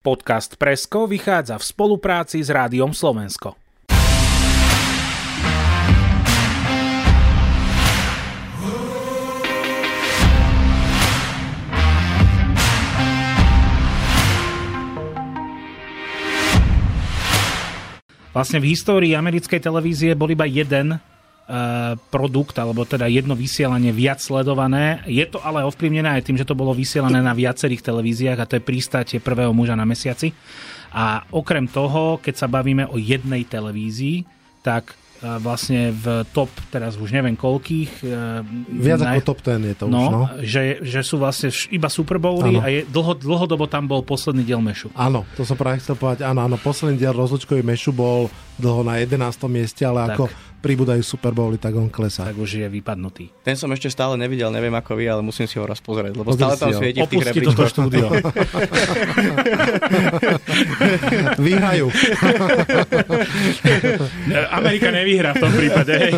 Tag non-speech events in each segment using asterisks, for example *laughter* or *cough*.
Podcast Presko vychádza v spolupráci s Rádiom Slovensko. Vlastne v histórii americkej televízie bol iba jeden produkt, alebo teda jedno vysielanie viac sledované. Je to ale ovplyvnené aj tým, že to bolo vysielané na viacerých televíziách a to je prístate prvého muža na mesiaci. A okrem toho, keď sa bavíme o jednej televízii, tak eh, vlastne v top, teraz už neviem koľkých. Eh, viac naj... ako top ten je to no, už, no. Že, že sú vlastne iba Super Bowly a je, dlho, dlhodobo tam bol posledný diel Mešu. Áno, to som práve chcel povedať. Áno, áno, posledný diel rozlučkový Mešu bol dlho na 11. mieste, ale tak. ako pribúdajú Super Bowly, tak on klesá. Tak už je vypadnutý. Ten som ešte stále nevidel, neviem ako vy, ale musím si ho raz pozrieť, lebo stále tam svieti v tých rebríčkoch. toto štúdio. *laughs* Vyhrajú. Amerika nevyhrá v tom prípade. Hej.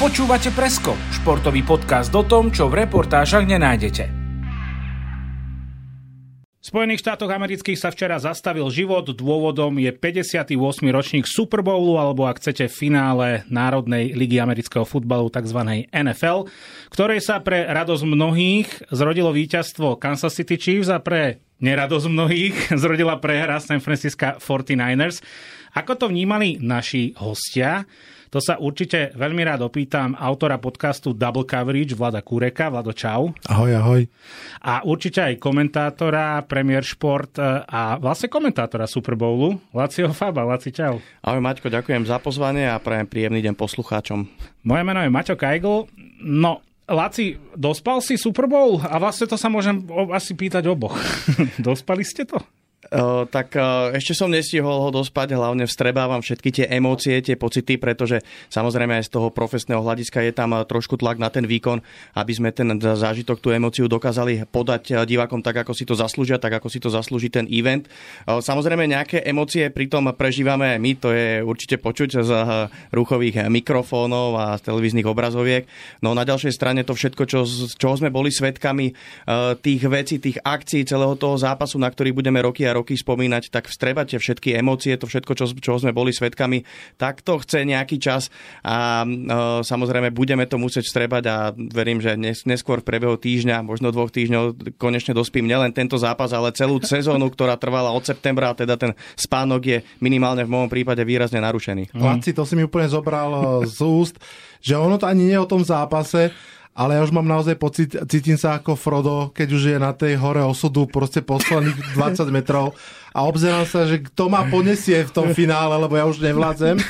Počúvate Presko, športový podcast o tom, čo v reportážach nenájdete. Spojených štátoch amerických sa včera zastavil život, dôvodom je 58. ročník Super Bowlu, alebo ak chcete finále Národnej ligy amerického futbalu, tzv. NFL, ktorej sa pre radosť mnohých zrodilo víťazstvo Kansas City Chiefs a pre neradosť mnohých *laughs* zrodila prehra San Francisco 49ers. Ako to vnímali naši hostia? To sa určite veľmi rád opýtam autora podcastu Double Coverage Vlada Kureka. Vlado, čau. Ahoj, ahoj. A určite aj komentátora Premier Sport e, a vlastne komentátora Super Bowlu, Lacio Faba. Laci, čau. Ahoj Maťko, ďakujem za pozvanie a prajem príjemný deň poslucháčom. Moje meno je Maťo Kajgl. No, Laci, dospal si Super Bowl? A vlastne to sa môžem asi pýtať oboch. *laughs* Dospali ste to? Uh, tak uh, ešte som nestihol ho dospať, hlavne vstrebávam všetky tie emócie, tie pocity, pretože samozrejme aj z toho profesného hľadiska je tam uh, trošku tlak na ten výkon, aby sme ten zážitok, tú emóciu dokázali podať divákom tak, ako si to zaslúžia, tak, ako si to zaslúži ten event. Samozrejme nejaké emócie pritom prežívame aj my, to je určite počuť z ruchových mikrofónov a z televíznych obrazoviek. No na ďalšej strane to všetko, čo, čoho sme boli svetkami, tých vecí, tých akcií celého toho zápasu, na ktorý budeme roky a roky spomínať, tak vstrebate všetky emócie, to všetko, čo, čo sme boli svetkami, tak to chce nejaký čas a e, samozrejme budeme to musieť vstrebať a verím, že nes, neskôr v priebehu týždňa, možno dvoch týždňov konečne dospím nielen tento zápas, ale celú sezónu, ktorá trvala od septembra, a teda ten spánok je minimálne v môjom prípade výrazne narušený. Laci, to si mi úplne zobral e, z úst, že ono to ani nie je o tom zápase, ale ja už mám naozaj pocit, cítim sa ako Frodo, keď už je na tej hore osudu proste posledných 20 *laughs* metrov a obzerám sa, že kto ma ponesie v tom finále, lebo ja už nevládzem.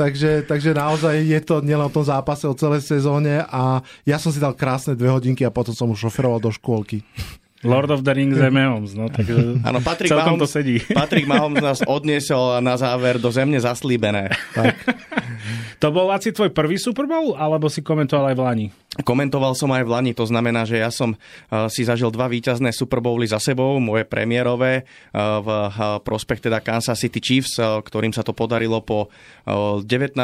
takže, takže naozaj je to nielen o tom zápase, o celej sezóne a ja som si dal krásne dve hodinky a potom som už šoferoval do škôlky. Lord of the Rings je Mahomes, no tak ano, Patrick Mahomes, to sedí. Patrick Mahomes nás odniesol na záver do zemne zaslíbené. Tak. To bol asi tvoj prvý Super Bowl, alebo si komentoval aj v Lani? Komentoval som aj v Lani, to znamená, že ja som uh, si zažil dva víťazné Super Bowly za sebou, moje premiérové uh, v prospech teda Kansas City Chiefs, ktorým sa to podarilo po 19,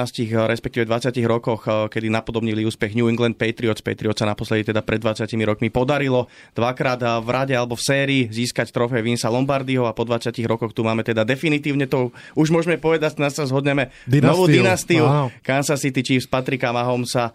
respektíve 20 rokoch, kedy napodobnili úspech New England Patriots. Patriots sa naposledy teda pred 20 rokmi podarilo dvakrát v rade alebo v sérii získať trofej Vinsa Lombardyho a po 20 rokoch tu máme teda definitívne to, už môžeme povedať, nás sa zhodneme, dynastiu. novú dynastiu wow. Kansas City Chiefs Patrika Mahomesa,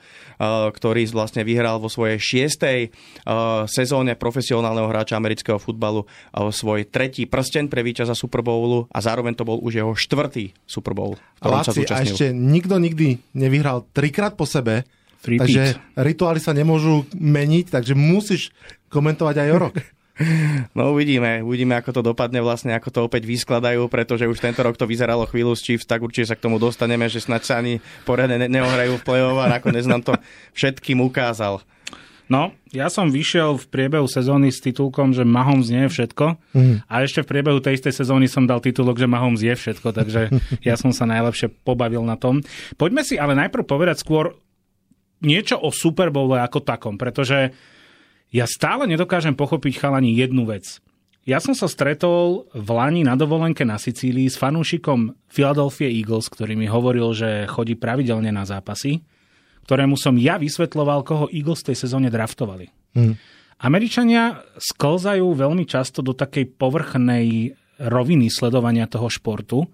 ktorý vlastne vyhral vo svojej šiestej uh, sezóne profesionálneho hráča amerického futbalu uh, svoj tretí prsten pre víťaza Super Bowlu a zároveň to bol už jeho štvrtý Super Bowl. Láci, a ešte nikto nikdy nevyhral trikrát po sebe, Free takže rituály sa nemôžu meniť, takže musíš komentovať aj o rok. *laughs* No uvidíme, uvidíme, ako to dopadne vlastne, ako to opäť vyskladajú, pretože už tento rok to vyzeralo chvíľu s Chiefs, tak určite sa k tomu dostaneme, že snad sa ani poriadne ne- neohrajú v play-off a nakoniec nám to všetkým ukázal. No, ja som vyšiel v priebehu sezóny s titulkom, že Mahomes nie je všetko mm. a ešte v priebehu tej istej sezóny som dal titulok, že Mahomes je všetko, takže *laughs* ja som sa najlepšie pobavil na tom. Poďme si ale najprv povedať skôr niečo o Super Bowle ako takom, pretože ja stále nedokážem pochopiť chalani jednu vec. Ja som sa stretol v Lani na dovolenke na Sicílii s fanúšikom Philadelphia Eagles, ktorý mi hovoril, že chodí pravidelne na zápasy, ktorému som ja vysvetloval, koho Eagles tej sezóne draftovali. Hmm. Američania sklzajú veľmi často do takej povrchnej roviny sledovania toho športu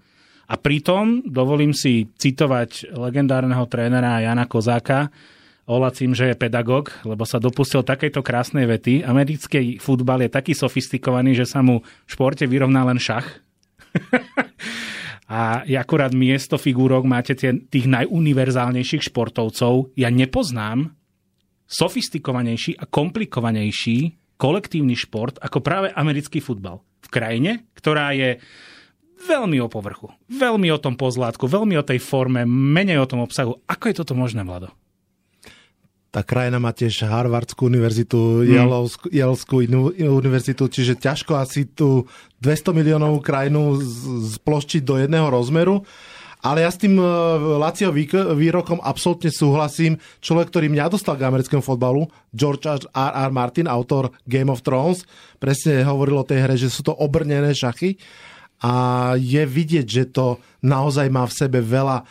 a pritom dovolím si citovať legendárneho trénera Jana Kozáka, Olacím, že je pedagóg, lebo sa dopustil takejto krásnej vety. Americký futbal je taký sofistikovaný, že sa mu v športe vyrovná len šach. *laughs* a akurát miesto figúrok, máte tie, tých najuniverzálnejších športovcov. Ja nepoznám sofistikovanejší a komplikovanejší kolektívny šport ako práve americký futbal. V krajine, ktorá je veľmi o povrchu, veľmi o tom pozlátku, veľmi o tej forme, menej o tom obsahu. Ako je toto možné, Vlado? Tá krajina má tiež Harvardskú univerzitu, hmm. Jelskú univerzitu, čiže ťažko asi tú 200 miliónovú krajinu sploštiť do jedného rozmeru. Ale ja s tým e, Lacio výrokom absolútne súhlasím. Človek, ktorý mňa dostal k americkému fotbalu, George R. R. Martin, autor Game of Thrones, presne hovoril o tej hre, že sú to obrnené šachy a je vidieť, že to naozaj má v sebe veľa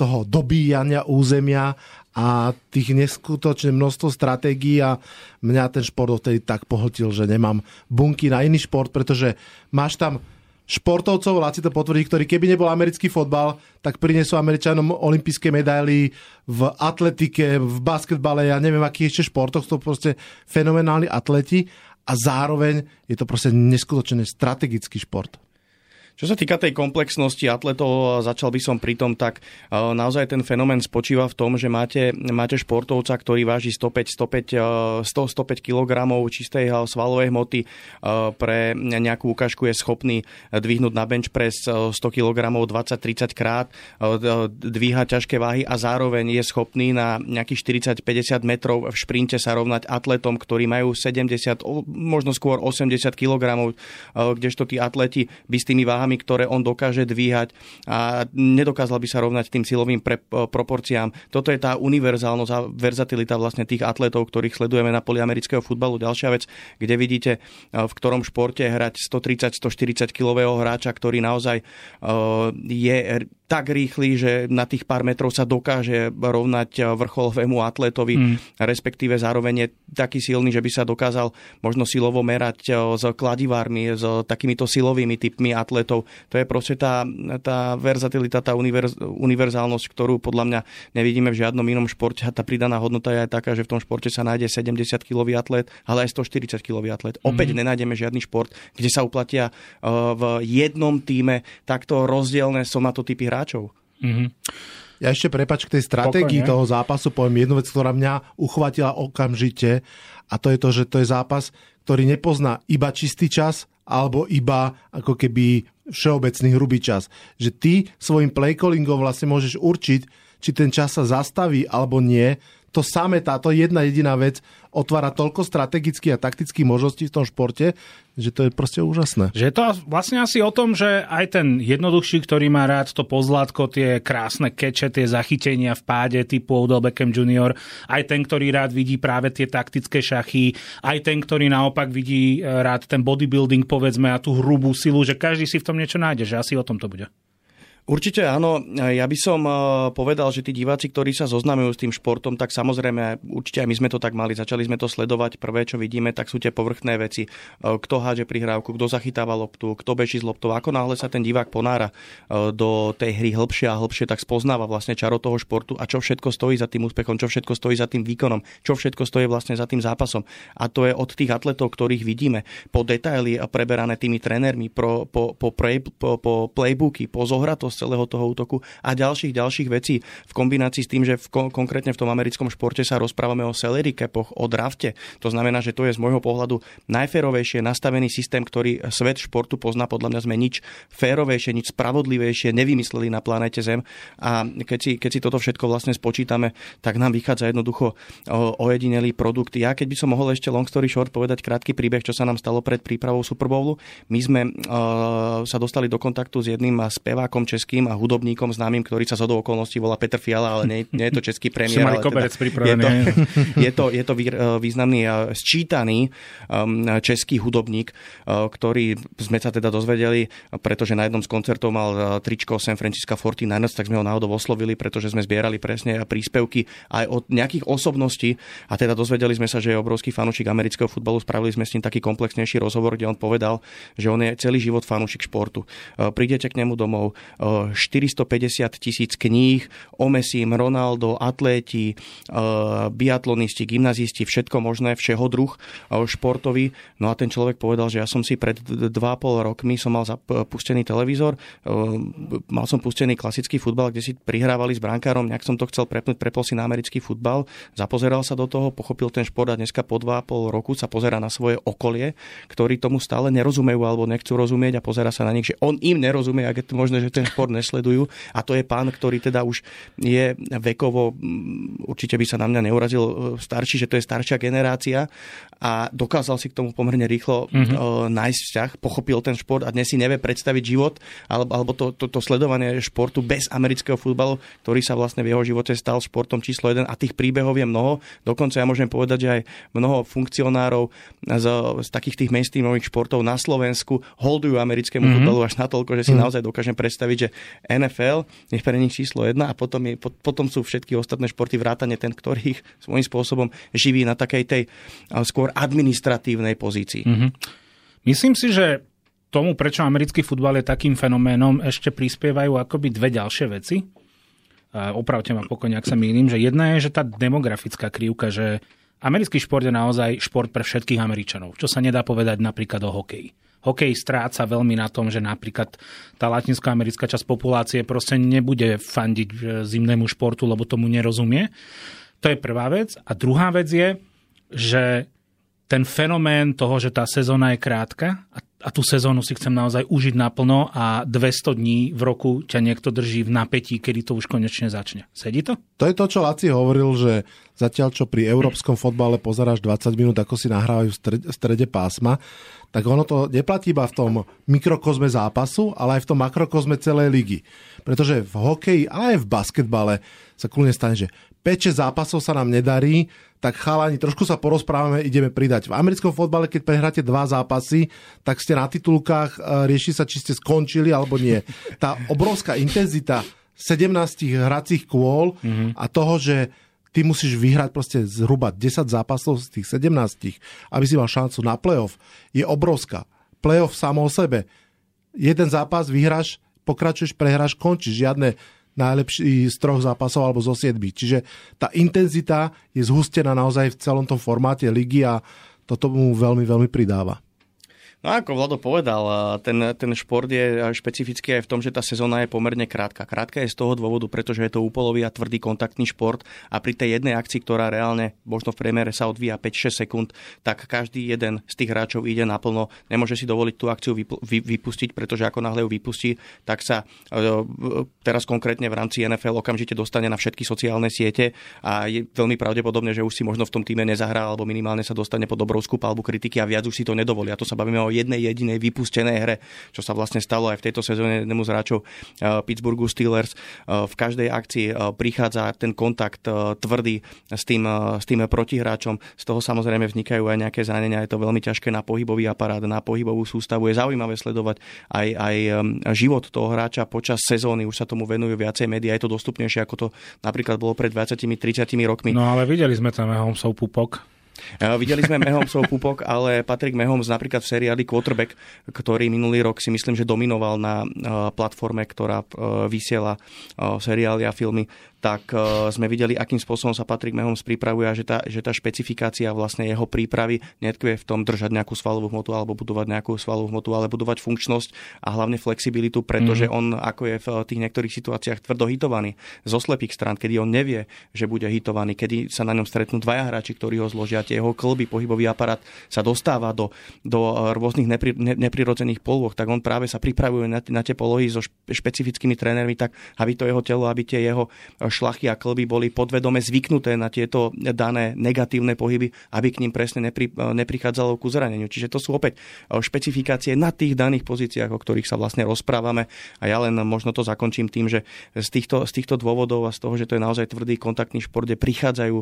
toho dobíjania územia a tých neskutočne množstvo stratégií a mňa ten šport odtedy tak pohltil, že nemám bunky na iný šport, pretože máš tam športovcov, Laci to potvrdí, ktorí keby nebol americký fotbal, tak prinesú Američanom olympijské medaily v atletike, v basketbale, ja neviem, akých ešte športoch, to proste fenomenálni atleti a zároveň je to proste neskutočne strategický šport. Čo sa týka tej komplexnosti atletov, začal by som pri tom, tak e, naozaj ten fenomén spočíva v tom, že máte, máte športovca, ktorý váži 105, 105, 100, 105 kg čistej e, svalovej hmoty, e, pre nejakú ukážku je schopný dvihnúť na bench press 100 kg 20-30 krát, dvíha ťažké váhy a zároveň je schopný na nejakých 40-50 metrov v šprinte sa rovnať atletom, ktorí majú 70, možno skôr 80 kg, kdežto tí atleti by s tými váhami váhami, ktoré on dokáže dvíhať a nedokázal by sa rovnať tým silovým pre, proporciám. Toto je tá univerzálnosť a verzatilita vlastne tých atletov, ktorých sledujeme na poli amerického futbalu. Ďalšia vec, kde vidíte, v ktorom športe hrať 130-140 kilového hráča, ktorý naozaj je tak rýchly, že na tých pár metrov sa dokáže rovnať vrcholovému atletovi, mm. respektíve zároveň je taký silný, že by sa dokázal možno silovo merať s kladivármi, s takýmito silovými typmi atletov. To je proste tá, tá verzatilita, tá univerz, univerzálnosť, ktorú podľa mňa nevidíme v žiadnom inom športe a tá pridaná hodnota je aj taká, že v tom športe sa nájde 70-kilový atlet, ale aj 140-kilový atlet. Mm. Opäť nenájdeme žiadny šport, kde sa uplatia v jednom týme takto rozdielne somatotypy hráčov hráčov. Mm-hmm. Ja ešte prepač k tej stratégii toho zápasu poviem jednu vec, ktorá mňa uchvatila okamžite a to je to, že to je zápas, ktorý nepozná iba čistý čas alebo iba ako keby všeobecný hrubý čas. Že ty svojim playcallingom vlastne môžeš určiť, či ten čas sa zastaví alebo nie. To samé, táto jedna jediná vec otvára toľko strategických a taktických možností v tom športe, že to je proste úžasné. Že je to vlastne asi o tom, že aj ten jednoduchší, ktorý má rád to pozlátko, tie krásne keče, tie zachytenia v páde typu Odell Beckham Jr., aj ten, ktorý rád vidí práve tie taktické šachy, aj ten, ktorý naopak vidí eh, rád ten bodybuilding, povedzme, a tú hrubú silu, že každý si v tom niečo nájde, že asi o tom to bude. Určite áno. Ja by som eh, povedal, že tí diváci, ktorí sa zoznamujú s tým športom, tak samozrejme, určite aj my sme to tak mali. Začali sme to sledovať. Prvé, čo vidíme, tak sú tie povrchné veci. Eh, kto hádže prihrávku, kto zachytáva loptu, kto beží z loptou. Ako náhle sa ten divák ponára eh, do tej hry hĺbšie a hĺbšie, tak spoznáva vlastne čaro toho športu a čo všetko stojí za tým úspechom, čo všetko stojí za tým výkonom, čo všetko stojí vlastne za tým zápasom. A to je od tých atletov, ktorých vidíme, po detaily preberané tými trénermi, po, po, po, po, playbooky, po zohratosť celého toho útoku a ďalších, ďalších vecí v kombinácii s tým, že v, konkrétne v tom americkom športe sa rozprávame o salary capoch, o drafte. To znamená, že to je z môjho pohľadu najférovejšie nastavený systém, ktorý svet športu pozná. Podľa mňa sme nič férovejšie, nič spravodlivejšie nevymysleli na planete Zem. A keď si, keď si toto všetko vlastne spočítame, tak nám vychádza jednoducho ojedinelý produkt. Ja keď by som mohol ešte long story short povedať krátky príbeh, čo sa nám stalo pred prípravou Super Bowlu. My sme uh, sa dostali do kontaktu s jedným spevákom českým českým a hudobníkom známym, ktorý sa zhodou okolností volá Petr Fiala, ale nie, nie je to český *laughs* premiér. ale teda *laughs* je, to, je, to, je to významný a sčítaný um, český hudobník, uh, ktorý sme sa teda dozvedeli, pretože na jednom z koncertov mal tričko San Francisco 49ers, tak sme ho náhodou oslovili, pretože sme zbierali presne príspevky aj od nejakých osobností a teda dozvedeli sme sa, že je obrovský fanúšik amerického futbalu. Spravili sme s ním taký komplexnejší rozhovor, kde on povedal, že on je celý život fanúšik športu. Prídete k nemu domov, 450 tisíc kníh o Messi, Ronaldo, atléti, biatlonisti, gymnazisti, všetko možné, všeho druh športový. No a ten človek povedal, že ja som si pred 2,5 rokmi som mal pustený televízor, mal som pustený klasický futbal, kde si prihrávali s brankárom, nejak som to chcel prepnúť, prepol si na americký futbal, zapozeral sa do toho, pochopil ten šport a dneska po 2,5 roku sa pozera na svoje okolie, ktorí tomu stále nerozumejú alebo nechcú rozumieť a pozera sa na nich, že on im nerozumie, ak je to možné, že ten šport nesledujú. A to je pán, ktorý teda už je vekovo, určite by sa na mňa neurazil e, starší, že to je staršia generácia a dokázal si k tomu pomerne rýchlo mm-hmm. nájsť vzťah, pochopil ten šport a dnes si nevie predstaviť život alebo, alebo to, to, to sledovanie športu bez amerického futbalu, ktorý sa vlastne v jeho živote stal športom číslo jeden a tých príbehov je mnoho. Dokonca ja môžem povedať, že aj mnoho funkcionárov z, z takých tých mainstreamových športov na Slovensku holdujú americkému mm-hmm. futbalu až natoľko, že si mm-hmm. naozaj dokážem predstaviť, že NFL je pre nich číslo jedna a potom, je, potom sú všetky ostatné športy vrátane ten, ktorý ich svojím spôsobom živí na takej tej skôr administratívnej pozícii. Mm-hmm. Myslím si, že tomu, prečo americký futbal je takým fenoménom, ešte prispievajú akoby dve ďalšie veci. Opravte ma pokojne, ak sa mýlim, že jedna je, že tá demografická krivka, že americký šport je naozaj šport pre všetkých Američanov, čo sa nedá povedať napríklad o hokeji. Hokej stráca veľmi na tom, že napríklad tá latinskoamerická časť populácie proste nebude fandiť e, zimnému športu, lebo tomu nerozumie. To je prvá vec. A druhá vec je, že ten fenomén toho, že tá sezóna je krátka a a tú sezónu si chcem naozaj užiť naplno a 200 dní v roku ťa niekto drží v napätí, kedy to už konečne začne. Sedí to? To je to, čo Laci hovoril, že zatiaľ, čo pri európskom fotbale pozeráš 20 minút, ako si nahrávajú v strede pásma, tak ono to neplatí iba v tom mikrokozme zápasu, ale aj v tom makrokozme celej ligy. Pretože v hokeji, ale aj v basketbale sa kľudne stane, že 5-6 zápasov sa nám nedarí, tak chalani, trošku sa porozprávame, ideme pridať. V americkom fotbale, keď prehráte dva zápasy, tak ste na titulkách, e, rieši sa, či ste skončili alebo nie. Tá obrovská intenzita 17 hracích kôl mm-hmm. a toho, že ty musíš vyhrať proste zhruba 10 zápasov z tých 17, aby si mal šancu na playoff, je obrovská. Playoff samo o sebe. Jeden zápas vyhráš, pokračuješ, prehráš, končíš. Žiadne najlepší z troch zápasov alebo zo siedmi. Čiže tá intenzita je zhustená naozaj v celom tom formáte ligy a toto mu veľmi, veľmi pridáva. No ako Vlado povedal, ten, ten šport je špecifický aj v tom, že tá sezóna je pomerne krátka. Krátka je z toho dôvodu, pretože je to úpolový a tvrdý kontaktný šport a pri tej jednej akcii, ktorá reálne možno v priemere sa odvíja 5-6 sekúnd, tak každý jeden z tých hráčov ide naplno. Nemôže si dovoliť tú akciu vypustiť, pretože ako náhle ju vypustí, tak sa e, teraz konkrétne v rámci NFL okamžite dostane na všetky sociálne siete a je veľmi pravdepodobné, že už si možno v tom týme nezahrá alebo minimálne sa dostane pod obrovskú palbu kritiky a viac už si to nedovolí. A to sa bavíme o jednej jedinej vypustenej hre, čo sa vlastne stalo aj v tejto sezóne jednému z hráčov eh, Pittsburghu Steelers. Eh, v každej akcii eh, prichádza ten kontakt tvrdý s tým, s tým protihráčom. Z toho samozrejme vznikajú aj nejaké zranenia. Je to veľmi ťažké na pohybový aparát, na pohybovú sústavu. Je zaujímavé sledovať aj, aj život toho hráča počas sezóny. Už sa tomu venujú viacej médiá. Je to dostupnejšie, ako to napríklad bolo pred 20-30 rokmi. No ale videli sme tam Holmesov pupok. Videli sme Mahomesov pupok, ale Patrick Mahomes napríklad v seriáli Quarterback, ktorý minulý rok si myslím, že dominoval na platforme, ktorá vysiela seriály a filmy, tak uh, sme videli, akým spôsobom sa Patrick Mahomes pripravuje a že tá, že tá špecifikácia vlastne jeho prípravy netkvie v tom držať nejakú svalovú hmotu alebo budovať nejakú svalovú hmotu, ale budovať funkčnosť a hlavne flexibilitu, pretože mm. on ako je v tých niektorých situáciách tvrdo hitovaný zo slepých strán, kedy on nevie, že bude hitovaný, kedy sa na ňom stretnú dvaja hráči, ktorí ho zložia vidíte jeho klby, pohybový aparát sa dostáva do, do rôznych nepri, ne, neprirodzených polôch, tak on práve sa pripravuje na, na tie polohy so špecifickými trénermi, tak aby to jeho telo, aby tie jeho šlachy a klby boli podvedome zvyknuté na tieto dané negatívne pohyby, aby k ním presne nepri, neprichádzalo ku zraneniu. Čiže to sú opäť špecifikácie na tých daných pozíciách, o ktorých sa vlastne rozprávame. A ja len možno to zakončím tým, že z týchto, z týchto dôvodov a z toho, že to je naozaj tvrdý kontaktný šport, kde prichádzajú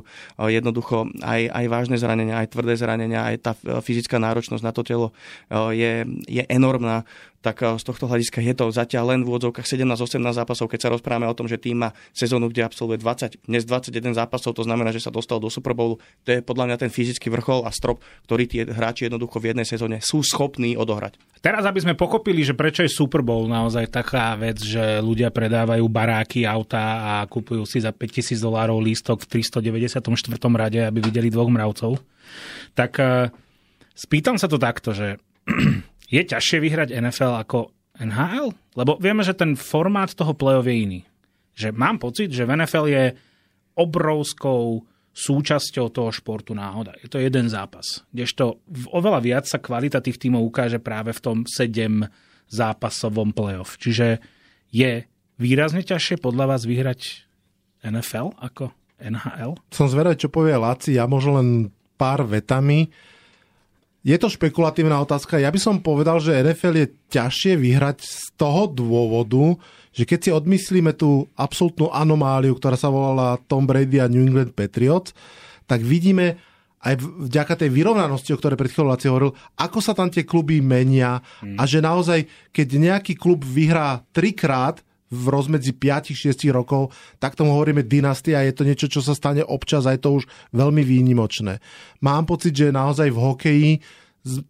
jednoducho aj, aj vážne zranenia, aj tvrdé zranenia, aj tá fyzická náročnosť na to telo je, je enormná tak eh, z tohto hľadiska je to zatiaľ len v úvodzovkách 17-18 zápasov, keď sa rozprávame o tom, že tým má sezónu, kde absolvuje 20, dnes 21 zápasov, to znamená, že sa dostal do Super Bowlu. To je podľa mňa ten fyzický vrchol a strop, ktorý tie hráči jednoducho v jednej sezóne sú schopní odohrať. Teraz, aby sme pochopili, že prečo je Super Bowl naozaj taká vec, že ľudia predávajú baráky, auta a kupujú si za 5000 dolárov lístok v 394. rade, aby videli dvoch mravcov, tak uh, spýtam sa to takto, že je ťažšie vyhrať NFL ako NHL? Lebo vieme, že ten formát toho play-off je iný. Že mám pocit, že v NFL je obrovskou súčasťou toho športu náhoda. Je to jeden zápas. Kdežto oveľa viac sa kvalita tých tímov ukáže práve v tom 7 zápasovom playoff. Čiže je výrazne ťažšie podľa vás vyhrať NFL ako NHL? Som zvedavý, čo povie Laci. Ja možno len pár vetami. Je to špekulatívna otázka. Ja by som povedal, že NFL je ťažšie vyhrať z toho dôvodu, že keď si odmyslíme tú absolútnu anomáliu, ktorá sa volala Tom Brady a New England Patriots, tak vidíme aj vďaka tej vyrovnanosti, o ktorej pred chvíľou Laci hovoril, ako sa tam tie kluby menia hmm. a že naozaj, keď nejaký klub vyhrá trikrát v rozmedzi 5-6 rokov, tak tomu hovoríme dynastia, je to niečo, čo sa stane občas a je to už veľmi výnimočné. Mám pocit, že naozaj v hokeji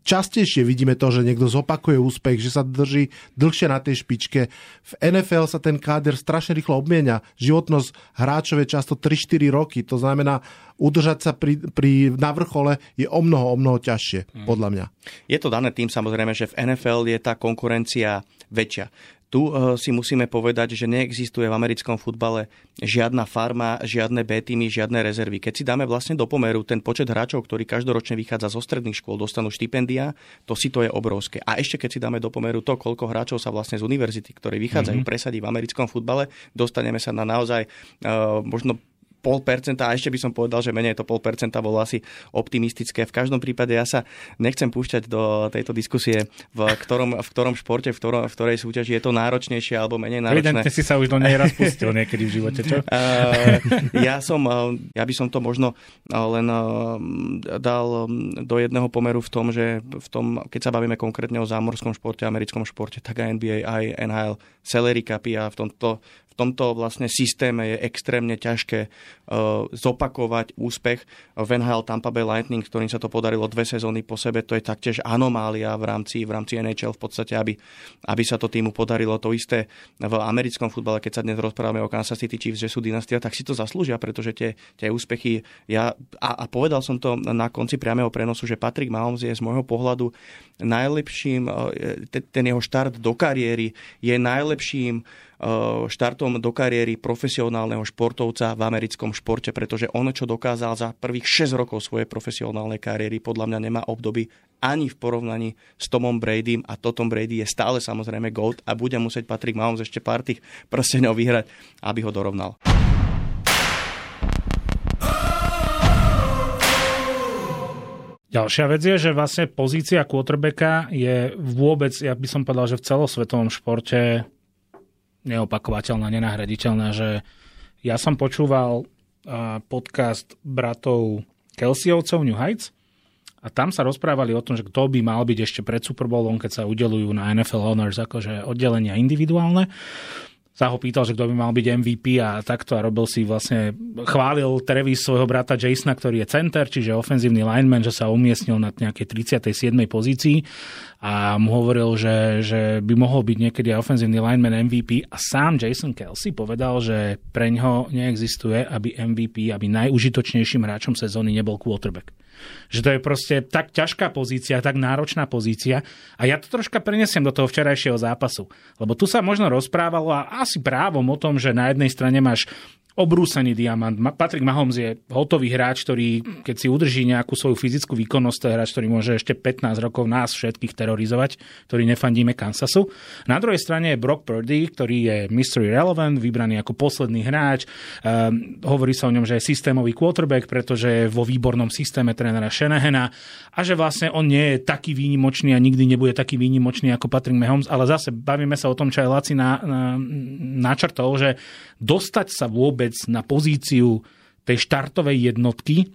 častejšie vidíme to, že niekto zopakuje úspech, že sa drží dlhšie na tej špičke. V NFL sa ten káder strašne rýchlo obmienia. Životnosť hráčov je často 3-4 roky. To znamená, udržať sa pri, pri, na vrchole je o mnoho, o mnoho ťažšie, mm. podľa mňa. Je to dané tým samozrejme, že v NFL je tá konkurencia väčšia. Tu uh, si musíme povedať, že neexistuje v americkom futbale žiadna farma, žiadne B týmy, žiadne rezervy. Keď si dáme vlastne do pomeru ten počet hráčov, ktorí každoročne vychádza zo stredných škôl, dostanú štipendia, to si to je obrovské. A ešte keď si dáme do pomeru to, koľko hráčov sa vlastne z univerzity, ktorí vychádzajú, mm-hmm. presadí v americkom futbale, dostaneme sa na naozaj uh, možno pol percenta, a ešte by som povedal, že menej to pol percenta bolo asi optimistické. V každom prípade ja sa nechcem púšťať do tejto diskusie, v ktorom, v ktorom športe, v, ktorom, v ktorej súťaži je to náročnejšie alebo menej náročné. Evidentne si sa už do nej raz pustil niekedy v živote, čo? *laughs* ja som, ja by som to možno len dal do jedného pomeru v tom, že v tom, keď sa bavíme konkrétne o zámorskom športe, americkom športe, tak aj NBA, aj NHL, salary capy a v tomto, tomto vlastne systéme je extrémne ťažké uh, zopakovať úspech v NHL Tampa Bay Lightning, ktorým sa to podarilo dve sezóny po sebe. To je taktiež anomália v rámci, v rámci NHL v podstate, aby, aby sa to týmu podarilo. To isté v americkom futbale, keď sa dnes rozprávame o Kansas City Chiefs, že sú dynastia, tak si to zaslúžia, pretože tie, tie úspechy, ja, a, a povedal som to na konci priamého prenosu, že Patrick Mahomes je z môjho pohľadu najlepším, e, ten jeho štart do kariéry je najlepším štartom do kariéry profesionálneho športovca v americkom športe, pretože on, čo dokázal za prvých 6 rokov svojej profesionálnej kariéry, podľa mňa nemá obdoby ani v porovnaní s Tomom Bradym a to Tom Brady je stále samozrejme GOAT a bude musieť Patrick Mahomes ešte pár tých prsteňov vyhrať, aby ho dorovnal. Ďalšia vec je, že vlastne pozícia quarterbacka je vôbec, ja by som povedal, že v celosvetovom športe neopakovateľná, nenahraditeľná, že ja som počúval podcast bratov Kelseyovcov New Heights a tam sa rozprávali o tom, že kto by mal byť ešte pred Super Bowlom, keď sa udelujú na NFL Honors akože oddelenia individuálne sa ho pýtal, že kto by mal byť MVP a takto a robil si vlastne, chválil Trevis svojho brata Jasona, ktorý je center, čiže ofenzívny lineman, že sa umiestnil na nejakej 37. pozícii a mu hovoril, že, že by mohol byť niekedy ofenzívny lineman MVP a sám Jason Kelsey povedal, že pre ňo neexistuje, aby MVP, aby najúžitočnejším hráčom sezóny nebol quarterback Že to je proste tak ťažká pozícia, tak náročná pozícia. A ja to troška prenesiem do toho včerajšieho zápasu. Lebo tu sa možno rozprávalo a asi právom o tom, že na jednej strane máš obrúsený diamant. Patrick Mahomes je hotový hráč, ktorý, keď si udrží nejakú svoju fyzickú výkonnosť, to je hráč, ktorý môže ešte 15 rokov nás všetkých terorizovať, ktorý nefandíme Kansasu. Na druhej strane je Brock Purdy, ktorý je mystery relevant, vybraný ako posledný hráč. Um, hovorí sa o ňom, že je systémový quarterback, pretože je vo výbornom systéme trénera Shanahana a že vlastne on nie je taký výnimočný a nikdy nebude taký výnimočný ako Patrick Mahomes, ale zase bavíme sa o tom, čo aj Laci na, na, načrtol, že dostať sa vôbec na pozíciu tej štartovej jednotky,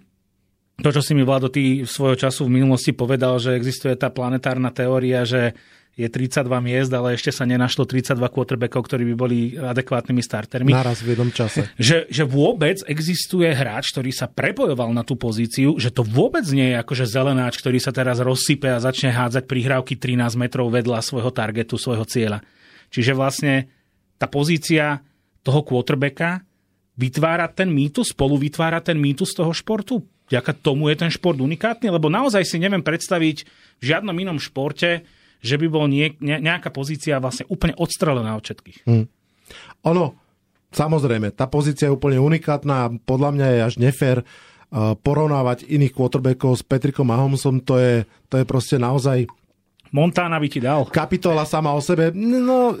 to, čo si mi Vlado ty svojho času v minulosti povedal, že existuje tá planetárna teória, že je 32 miest, ale ešte sa nenašlo 32 quarterbackov, ktorí by boli adekvátnymi startermi. Naraz v jednom čase. Že, že vôbec existuje hráč, ktorý sa prepojoval na tú pozíciu, že to vôbec nie je akože zelenáč, ktorý sa teraz rozsype a začne hádzať prihrávky 13 metrov vedľa svojho targetu, svojho cieľa. Čiže vlastne tá pozícia toho quarterbacka vytvára ten mýtus, spolu vytvára ten mýtus toho športu? Vďaka tomu je ten šport unikátny? Lebo naozaj si neviem predstaviť v žiadnom inom športe, že by bol nie, ne, nejaká pozícia vlastne úplne odstrelená od všetkých. Hmm. Ono, samozrejme, tá pozícia je úplne unikátna a podľa mňa je až nefér uh, porovnávať iných quarterbackov s Petrikom Mahomesom. To je, to je proste naozaj Montana by ti dal. Kapitola sama o sebe. No,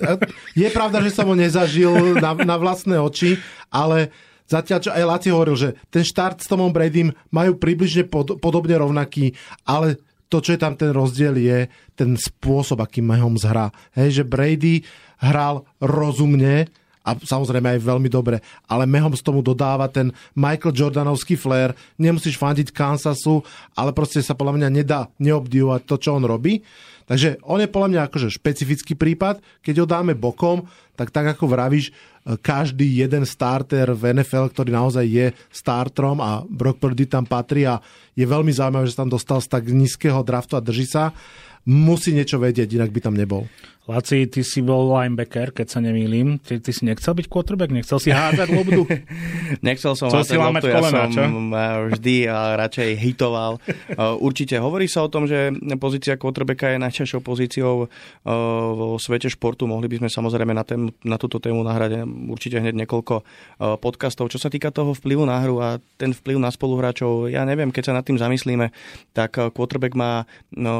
je pravda, že som ho nezažil na, na vlastné oči, ale zatiaľ, čo aj Laci hovoril, že ten štart s Tomom Bradym majú približne pod, podobne rovnaký, ale to, čo je tam ten rozdiel, je ten spôsob, akým Mahomes hrá. Hej, že Brady hral rozumne, a samozrejme aj veľmi dobre. Ale Mahomes tomu dodáva ten Michael Jordanovský flair. Nemusíš fandiť Kansasu, ale proste sa podľa mňa nedá neobdivovať to, čo on robí. Takže on je podľa mňa akože špecifický prípad. Keď ho dáme bokom, tak tak ako vravíš, každý jeden starter v NFL, ktorý naozaj je startrom a Brock Purdy tam patrí a je veľmi zaujímavé, že sa tam dostal z tak nízkeho draftu a drží sa, musí niečo vedieť, inak by tam nebol. Laci, ty si bol linebacker, keď sa nemýlim. Ty, ty si nechcel byť quarterback? Nechcel si hádzať lobdu? *laughs* nechcel som Chcel hádzať lobdu, ja kolena, som čo? vždy a radšej hitoval. Určite hovorí sa o tom, že pozícia quarterbacka je najťažšou pozíciou vo svete športu. Mohli by sme samozrejme na, tém, na túto tému nahrať určite hneď niekoľko podcastov. Čo sa týka toho vplyvu na hru a ten vplyv na spoluhráčov, ja neviem, keď sa nad tým zamyslíme, tak quarterback má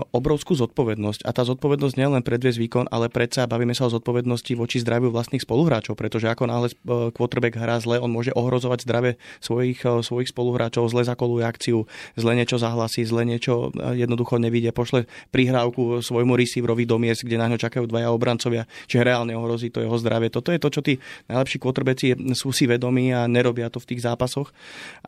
obrovskú zodpovednosť. A tá zodpovednosť nie len predviesť výkon, ale predsa bavíme sa o zodpovednosti voči zdraviu vlastných spoluhráčov, pretože ako náhle e, quarterback hrá zle, on môže ohrozovať zdravie svojich, e, svojich spoluhráčov, zle zakoluje akciu, zle niečo zahlasí, zle niečo e, jednoducho nevidie, pošle prihrávku svojmu receiverovi do miest, kde na ňo čakajú dvaja obrancovia, čiže reálne ohrozí to jeho zdravie. Toto je to, čo tí najlepší quarterbacki sú si vedomí a nerobia to v tých zápasoch.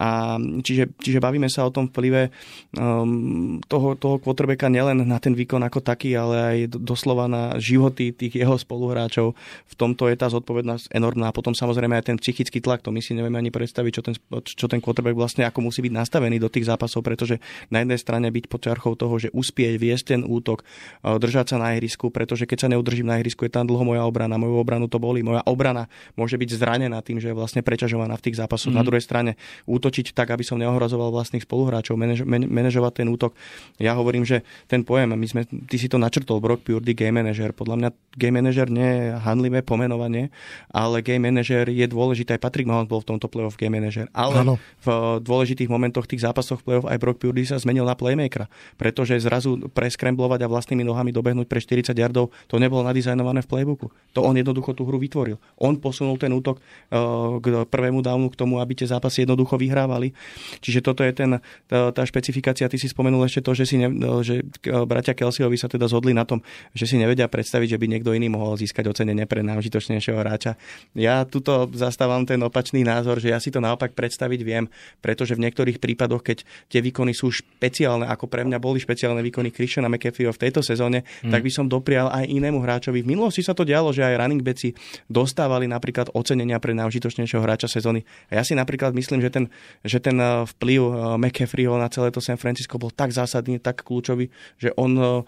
A čiže, čiže bavíme sa o tom vplyve um, toho, toho quarterbacka nielen na ten výkon ako taký, ale aj doslova na život životy tých jeho spoluhráčov. V tomto je tá zodpovednosť enormná. A potom samozrejme aj ten psychický tlak, to my si nevieme ani predstaviť, čo ten, čo ten quarterback vlastne ako musí byť nastavený do tých zápasov, pretože na jednej strane byť pod čiarchou toho, že uspieť, viesť ten útok, držať sa na ihrisku, pretože keď sa neudržím na ihrisku, je tam dlho moja obrana, moju obranu to boli. Moja obrana môže byť zranená tým, že je vlastne preťažovaná v tých zápasoch. Mm. Na druhej strane útočiť tak, aby som neohrozoval vlastných spoluhráčov, manaž, manažovať ten útok. Ja hovorím, že ten pojem, my sme, ty si to načrtol, Brock Purdy, game manager, podľa mňa game manager nie je handlivé pomenovanie, ale game manager je dôležité. Aj Patrick Mahomes bol v tomto playoff game manager. Ale ano. v dôležitých momentoch tých zápasoch playoff aj Brock Purdy sa zmenil na playmakera, pretože zrazu preskremblovať a vlastnými nohami dobehnúť pre 40 yardov, to nebolo nadizajnované v playbooku. To on jednoducho tú hru vytvoril. On posunul ten útok uh, k prvému downu k tomu, aby tie zápasy jednoducho vyhrávali. Čiže toto je ten, tá, tá špecifikácia. Ty si spomenul ešte to, že, si ne, že bratia Kelsiovi sa teda zhodli na tom, že si nevedia predstaviť, že by niekto iný mohol získať ocenenie pre najúžitočnejšieho hráča. Ja tuto zastávam ten opačný názor, že ja si to naopak predstaviť viem, pretože v niektorých prípadoch, keď tie výkony sú špeciálne, ako pre mňa boli špeciálne výkony Christiana McAfeeho v tejto sezóne, hmm. tak by som doprial aj inému hráčovi. V minulosti sa to dialo, že aj running veci, dostávali napríklad ocenenia pre najužitočnejšieho hráča sezóny. A ja si napríklad myslím, že ten, že ten eh, vplyv eh, McCaffreyho na celé to San Francisco bol tak zásadný, tak kľúčový, že on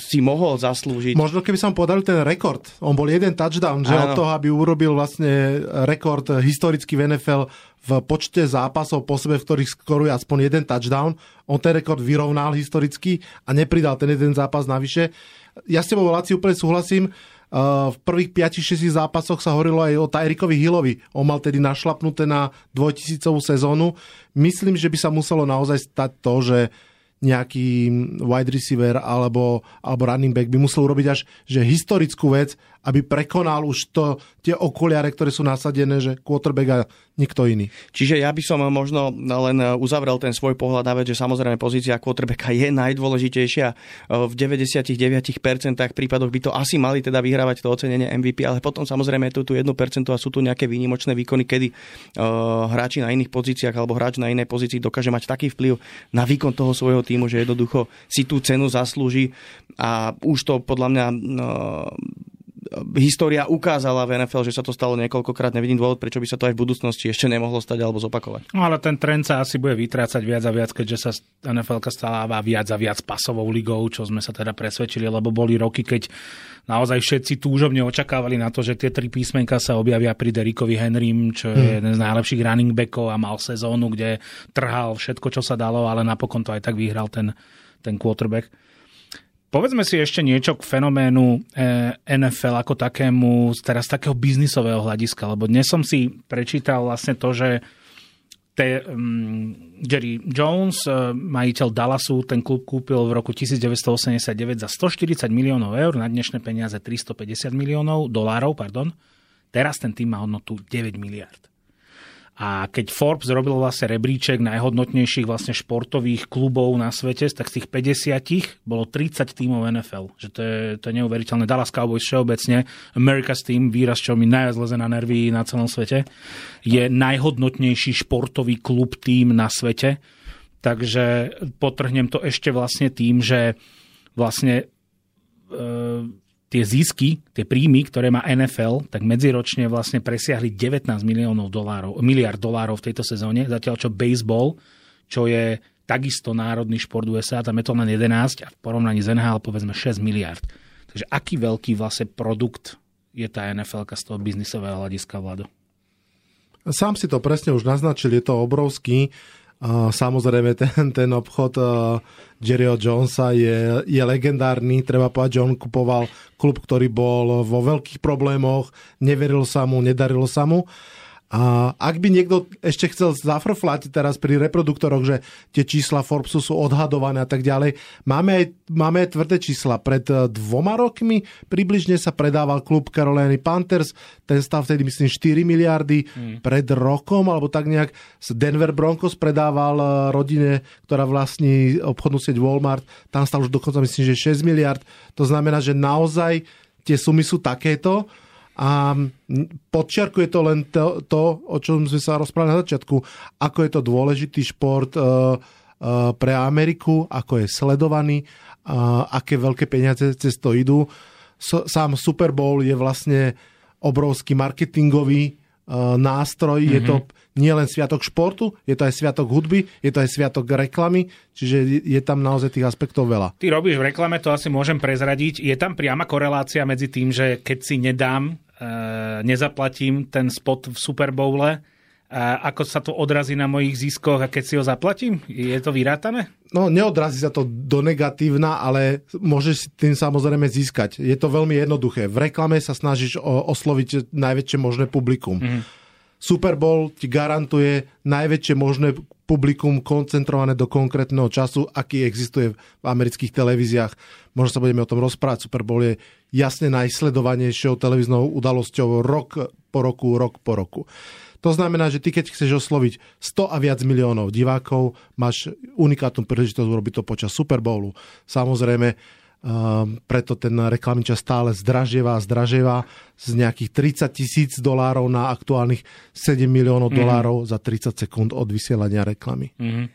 si mohol zaslúžiť. Možno keby som podal ten rekord. On bol jeden touchdown, že Áno. od toho, aby urobil vlastne rekord historický v NFL v počte zápasov po sebe, v ktorých skoruje aspoň jeden touchdown. On ten rekord vyrovnal historicky a nepridal ten jeden zápas navyše. Ja s tebou, Laci, úplne súhlasím. v prvých 5-6 zápasoch sa hovorilo aj o Tyrikovi Hillovi. On mal tedy našlapnuté na dvojtisícovú sezónu. Myslím, že by sa muselo naozaj stať to, že nejaký wide receiver alebo, alebo running back by musel urobiť až že historickú vec, aby prekonal už to, tie okuliare, ktoré sú nasadené, že quarterback a nikto iný. Čiže ja by som možno len uzavrel ten svoj pohľad na vec, že samozrejme pozícia quarterbacka je najdôležitejšia. V 99% prípadoch by to asi mali teda vyhrávať to ocenenie MVP, ale potom samozrejme je tu 1% a sú tu nejaké výnimočné výkony, kedy uh, hráči na iných pozíciách alebo hráč na inej pozícii dokáže mať taký vplyv na výkon toho svojho týmu, že jednoducho si tú cenu zaslúži a už to podľa mňa uh, história ukázala v NFL, že sa to stalo niekoľkokrát. Nevidím dôvod, prečo by sa to aj v budúcnosti ešte nemohlo stať alebo zopakovať. No ale ten trend sa asi bude vytrácať viac a viac, keďže sa NFL stáva viac a viac pasovou ligou, čo sme sa teda presvedčili, lebo boli roky, keď naozaj všetci túžobne očakávali na to, že tie tri písmenka sa objavia pri Derikovi Henrym, čo je hmm. jeden z najlepších running backov a mal sezónu, kde trhal všetko, čo sa dalo, ale napokon to aj tak vyhral ten, ten quarterback. Povedzme si ešte niečo k fenoménu eh, NFL ako takému, teraz takého biznisového hľadiska, lebo dnes som si prečítal vlastne to, že te, um, Jerry Jones, eh, majiteľ Dallasu, ten klub kúpil v roku 1989 za 140 miliónov eur, na dnešné peniaze 350 miliónov dolárov, pardon. Teraz ten tým má hodnotu 9 miliard. A keď Forbes robil vlastne rebríček najhodnotnejších vlastne športových klubov na svete, tak z tých 50 bolo 30 tímov NFL. Že to je, to je neuveriteľné. Dallas Cowboys všeobecne, America's Team, výraz, čo mi najviac leze na nervy na celom svete, je najhodnotnejší športový klub tým na svete. Takže potrhnem to ešte vlastne tým, že vlastne e, tie zisky, tie príjmy, ktoré má NFL, tak medziročne vlastne presiahli 19 miliónov dolárov, miliard dolárov v tejto sezóne, zatiaľ čo baseball, čo je takisto národný šport USA, tam je to len 11 a v porovnaní z NHL povedzme 6 miliard. Takže aký veľký vlastne produkt je tá NFL z toho biznisového hľadiska, Vlado? Sám si to presne už naznačil, je to obrovský. Samozrejme, ten, ten obchod Jerryho Jonesa je, je legendárny. Treba povedať, že on kupoval klub, ktorý bol vo veľkých problémoch, neveril sa mu, nedarilo sa mu. A ak by niekto ešte chcel zafrflať teraz pri reproduktoroch, že tie čísla Forbesu sú odhadované a tak ďalej, máme aj, máme aj tvrdé čísla. Pred eh, dvoma rokmi približne sa predával klub Carolina Panthers, ten stav vtedy myslím 4 miliardy. Mm. Pred rokom, alebo tak nejak, Denver Broncos predával eh, rodine, ktorá vlastní obchodnú sieť Walmart, tam stav už dokonca myslím, že 6 miliard. To znamená, že naozaj tie sumy sú takéto a podčiarkuje to len to, to, o čom sme sa rozprávali na začiatku, ako je to dôležitý šport uh, uh, pre Ameriku, ako je sledovaný, uh, aké veľké peniaze cez to idú. Sám Super Bowl je vlastne obrovský marketingový nástroj, mm-hmm. je to mhm. nie len sviatok športu, je to aj sviatok hudby, je to aj sviatok reklamy, čiže je tam naozaj tých aspektov veľa. Ty robíš v reklame, to asi môžem prezradiť. Je tam priama korelácia medzi tým, že keď si nedám Eh, nezaplatím ten spot v Super Bowle, a ako sa to odrazí na mojich ziskoch a keď si ho zaplatím? Je to vyrátané? No, neodrazí sa to do negatívna, ale môžeš si tým samozrejme získať. Je to veľmi jednoduché. V reklame sa snažíš osloviť najväčšie možné publikum. Mm. Super Bowl ti garantuje najväčšie možné publikum koncentrované do konkrétneho času, aký existuje v amerických televíziách. Možno sa budeme o tom rozprávať. Super Bowl je jasne najsledovanejšou televíznou udalosťou rok po roku, rok po roku. To znamená, že ty keď chceš osloviť 100 a viac miliónov divákov, máš unikátnu príležitosť urobiť to počas Super Bowlu. Samozrejme, Um, preto ten reklamný čas stále zdražieva a zdražieva z nejakých 30 tisíc dolárov na aktuálnych 7 miliónov mm. dolárov za 30 sekúnd od vysielania reklamy. Mm.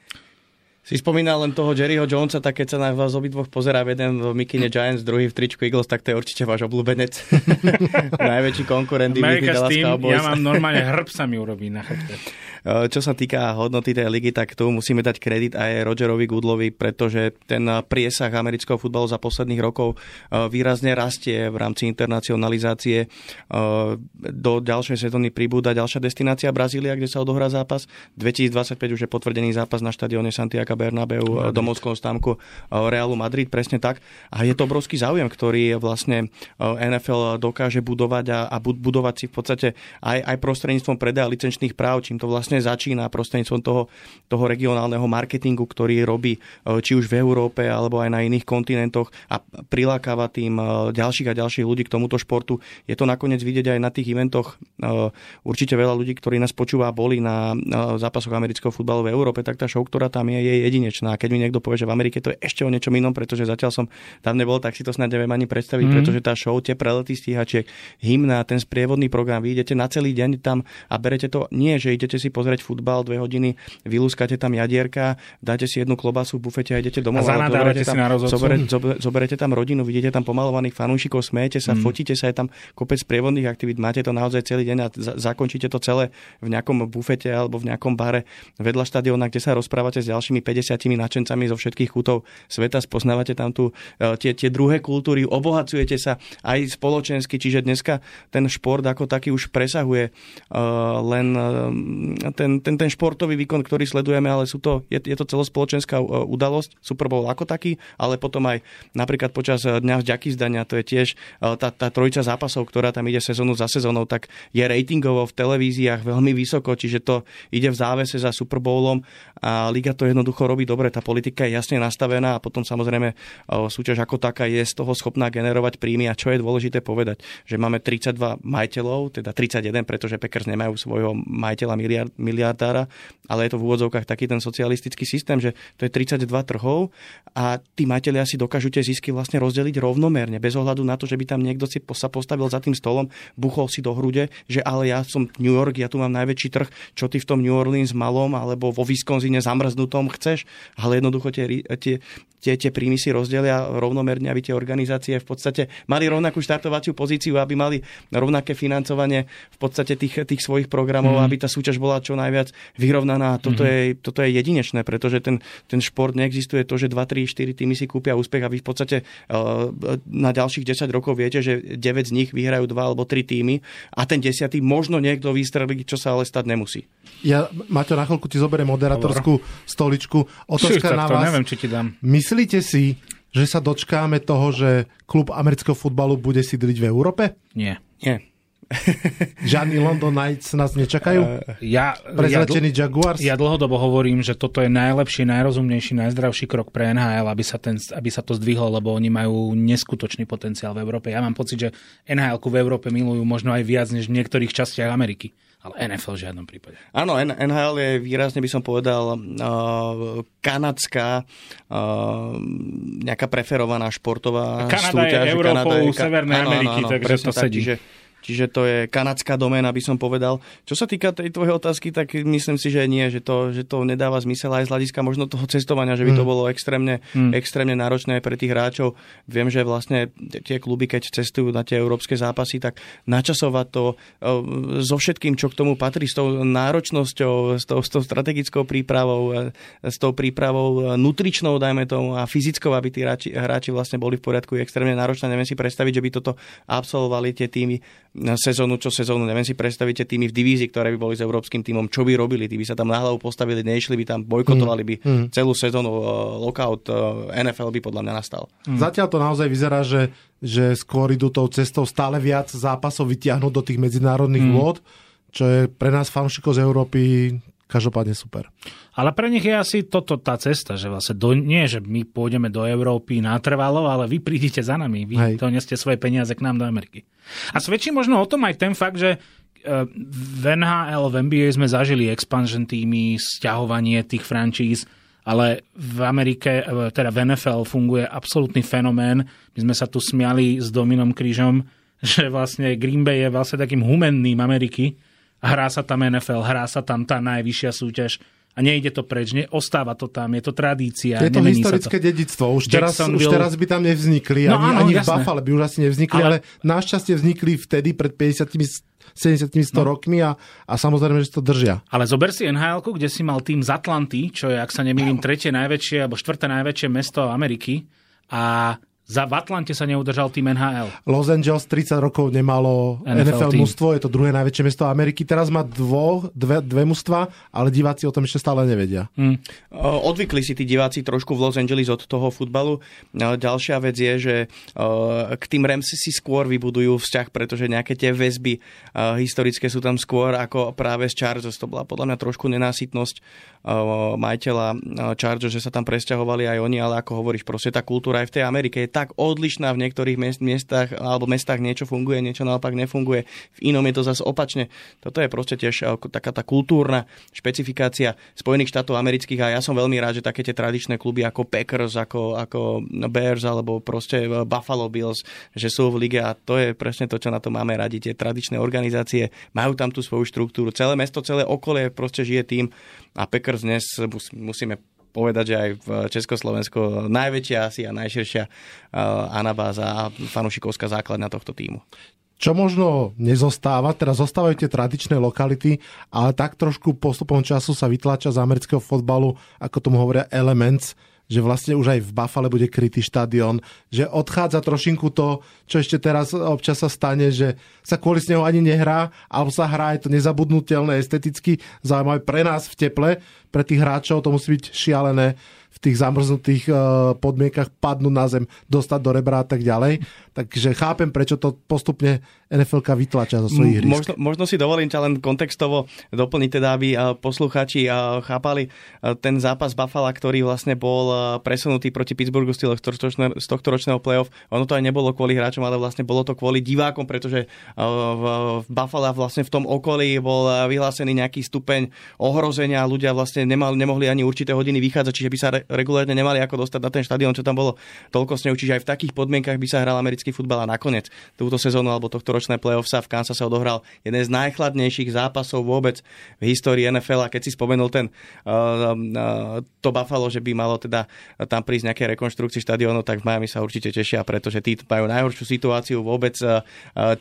Si spomínal len toho Jerryho Jonesa, tak keď sa na vás obidvoch pozerá jeden v Mikine Giants, druhý v tričku Eagles, tak to je určite váš obľúbenec. *laughs* Najväčší konkurent America's Team, ja mám normálne hrb sa mi urobí na chrbte. Eh, čo sa týka hodnoty tej ligy, tak tu musíme dať kredit aj Rogerovi Goodlovi, pretože ten priesah amerického futbalu za posledných rokov eh, výrazne rastie v rámci internacionalizácie. Eh, do ďalšej sezóny pribúda ďalšia destinácia Brazília, kde sa odohrá zápas. 2025 už je potvrdený zápas na štadióne Santiago Bernabeu, domovskom stámku Realu Madrid, presne tak. A je to obrovský záujem, ktorý vlastne NFL dokáže budovať a, a budovať si v podstate aj, aj prostredníctvom predaja licenčných práv, čím to vlastne vlastne začína prostredníctvom toho, toho regionálneho marketingu, ktorý robí e, či už v Európe alebo aj na iných kontinentoch a prilákava tým e, ďalších a ďalších ľudí k tomuto športu. Je to nakoniec vidieť aj na tých eventoch. E, určite veľa ľudí, ktorí nás počúva, boli na zápasoch amerického futbalu v Európe, tak tá show, ktorá tam je, je jedinečná. Keď mi niekto povie, že v Amerike to je ešte o niečom inom, pretože zatiaľ som tam nebol, tak si to snad neviem ani predstaviť, mm. pretože tá show, tie prelety stíhačiek, hymna, ten sprievodný program, vy idete na celý deň tam a berete to nie, že idete si pozrieť futbal dve hodiny, vylúskate tam jadierka, dáte si jednu klobasu v bufete a idete domov. A zoberete, tam, na zoberete, zoberete tam rodinu, vidíte tam pomalovaných fanúšikov, smejete sa, mm. fotíte sa, je tam kopec prievodných aktivít, máte to naozaj celý deň a zakončíte to celé v nejakom bufete alebo v nejakom bare vedľa štadióna, kde sa rozprávate s ďalšími 50 nadšencami zo všetkých kútov sveta, spoznávate tam tu e, tie, tie druhé kultúry, obohacujete sa aj spoločensky, čiže dneska ten šport ako taký už presahuje uh, len uh, ten, ten, ten športový výkon, ktorý sledujeme, ale sú to, je, je to celospoločenská e, udalosť, Super Bowl ako taký, ale potom aj napríklad počas e, dňa vďaky zdania, to je tiež e, tá, tá trojica zápasov, ktorá tam ide sezónu za sezónou, tak je ratingovo v televíziách veľmi vysoko, čiže to ide v závese za Super Bowlom a liga to jednoducho robí dobre, tá politika je jasne nastavená a potom samozrejme súťaž ako taká je z toho schopná generovať príjmy. A čo je dôležité povedať, že máme 32 majiteľov, teda 31, pretože Packers nemajú svojho majiteľa miliard, miliardára, ale je to v úvodzovkách taký ten socialistický systém, že to je 32 trhov a tí majiteľia si dokážu tie zisky vlastne rozdeliť rovnomerne, bez ohľadu na to, že by tam niekto si sa postavil za tým stolom, buchol si do hrude, že ale ja som New York, ja tu mám najväčší trh, čo ty v tom New Orleans malom alebo vo Wisconsine zamrznutom chceš, ale jednoducho tie, tie, tie, tie príjmy si rozdelia rovnomerne, aby tie organizácie v podstate mali rovnakú štartovaciu pozíciu, aby mali rovnaké financovanie v podstate tých, tých svojich programov, mm. aby tá súťaž bola čo najviac vyrovnaná. Toto, mm-hmm. je, toto je jedinečné, pretože ten, ten šport neexistuje to, že 2, 3, 4 týmy si kúpia úspech a vy v podstate uh, na ďalších 10 rokov viete, že 9 z nich vyhrajú 2 alebo 3 týmy a ten 10 možno niekto vystrelí, čo sa ale stať nemusí. Ja, Maťo, na chvíľku ti zoberiem moderatorskú stoličku. Otázka na vás. Neviem, či ti dám. Myslíte si, že sa dočkáme toho, že klub amerického futbalu bude sídliť v Európe? Nie. Nie. *laughs* Žiadni London Knights nás nečakajú? Uh, ja, Prezračený ja, Jaguars? Ja dlhodobo hovorím, že toto je najlepší, najrozumnejší, najzdravší krok pre NHL, aby sa, ten, aby sa to zdvihlo, lebo oni majú neskutočný potenciál v Európe. Ja mám pocit, že nhl v Európe milujú možno aj viac než v niektorých častiach Ameriky. Ale NFL v žiadnom prípade. Áno, NHL je výrazne, by som povedal, uh, kanadská uh, nejaká preferovaná športová Kanada súťaž. Je Európou Kanada je Severnej áno, Ameriky, áno, áno, takže to sedí. Tak, čiže Čiže to je kanadská doména, by som povedal. Čo sa týka tej tvojej otázky, tak myslím si, že nie, že to, že to nedáva zmysel aj z hľadiska možno toho cestovania, že by to mm. bolo extrémne, mm. extrémne náročné pre tých hráčov. Viem, že vlastne tie kluby, keď cestujú na tie európske zápasy, tak načasovať to e, so všetkým, čo k tomu patrí, s tou náročnosťou, s tou, s tou strategickou prípravou, e, s tou prípravou nutričnou, dajme tomu, a fyzickou, aby tí hráči, hráči vlastne boli v poriadku, je extrémne náročné. Neviem si predstaviť, že by toto absolvovali tie týmy sezónu čo sezónu. Neviem si predstavíte týmy v divízii, ktoré by boli s európskym týmom, čo by robili? Tí by sa tam na hlavu postavili, nešli by tam, bojkotovali by mm. celú sezónu. Uh, lockout uh, NFL by podľa mňa nastal. Mm. Zatiaľ to naozaj vyzerá, že, že skôr idú tou cestou stále viac zápasov vytiahnuť do tých medzinárodných mm. vôd, čo je pre nás fanšikov z Európy každopádne super. Ale pre nich je asi toto tá cesta, že vlastne do, nie, že my pôjdeme do Európy natrvalo, ale vy prídete za nami, vy Hej. neste svoje peniaze k nám do Ameriky. A svedčí možno o tom aj ten fakt, že e, v NHL, v NBA sme zažili expansion týmy, sťahovanie tých frančíz, ale v Amerike, e, teda v NFL funguje absolútny fenomén. My sme sa tu smiali s Dominom Krížom, *laughs* že vlastne Green Bay je vlastne takým humenným Ameriky, hrá sa tam NFL, hrá sa tam tá najvyššia súťaž a nejde to preč, ostáva to tam, je to tradícia. Je to historické to. dedictvo, už teraz, už teraz by tam nevznikli, no, ani, áno, ani v Buffalo by už asi nevznikli, ale, ale našťastie vznikli vtedy pred 50 70 100 no. rokmi a, a samozrejme, že to držia. Ale zober si nhl kde si mal tým z Atlanty, čo je, ak sa nemýlim, tretie najväčšie alebo štvrté najväčšie mesto Ameriky a za v Atlante sa neudržal tým NHL. Los Angeles 30 rokov nemalo NFL, NFL mužstvo, je to druhé najväčšie mesto Ameriky. Teraz má dvo, dve, dve mužstva, ale diváci o tom ešte stále nevedia. Hmm. Odvykli si tí diváci trošku v Los Angeles od toho futbalu. Ďalšia vec je, že k tým Rams si skôr vybudujú vzťah, pretože nejaké tie väzby historické sú tam skôr ako práve z Chargers. To bola podľa mňa trošku nenásytnosť majiteľa Chargers, že sa tam presťahovali aj oni, ale ako hovoríš, proste tá kultúra aj v tej Amerike je tak odlišná v niektorých miestach alebo mestách niečo funguje, niečo naopak nefunguje, v inom je to zase opačne. Toto je proste tiež taká tá kultúrna špecifikácia Spojených štátov amerických a ja som veľmi rád, že také tie tradičné kluby ako Packers, ako, ako Bears alebo proste Buffalo Bills, že sú v lige a to je presne to, čo na to máme radi. Tie tradičné organizácie majú tam tú svoju štruktúru. Celé mesto, celé okolie proste žije tým a Packers dnes musíme povedať, že aj v Československu najväčšia asi a najširšia uh, anabáza a fanúšikovská základňa tohto týmu. Čo možno nezostáva, teraz zostávajú tie tradičné lokality, ale tak trošku postupom času sa vytlača z amerického fotbalu, ako tomu hovoria elements, že vlastne už aj v Buffale bude krytý štadión, že odchádza trošinku to, čo ešte teraz občas sa stane, že sa kvôli snehu ani nehrá, alebo sa hrá, je to nezabudnutelné, esteticky zaujímavé pre nás v teple, pre tých hráčov to musí byť šialené v tých zamrznutých eh, podmienkach padnúť na zem, dostať do rebra a tak ďalej. Takže chápem, prečo to postupne nfl vytlača zo svojich hry. Možno, možno si dovolím ťa len kontextovo doplniť, teda, aby posluchači chápali ten zápas Buffalo, ktorý vlastne bol presunutý proti Pittsburghu Steelers z tohto ročného playoff. Ono to aj nebolo kvôli hráčom, ale vlastne bolo to kvôli divákom, pretože v Buffalo vlastne v tom okolí bol vyhlásený nejaký stupeň ohrozenia. Ľudia vlastne nemali, nemohli ani určité hodiny vychádzať, čiže by sa regulárne nemali ako dostať na ten štadión, čo tam bolo toľko snehu. Čiže aj v takých podmienkach by sa hral americký futbal a nakoniec túto sezónu alebo tohto ročné playoff sa v Kansas sa odohral jeden z najchladnejších zápasov vôbec v histórii NFL a keď si spomenul ten uh, uh, to Buffalo, že by malo teda tam prísť nejaké rekonštrukcii štadiónu, tak v Miami sa určite tešia, pretože tí majú najhoršiu situáciu vôbec uh,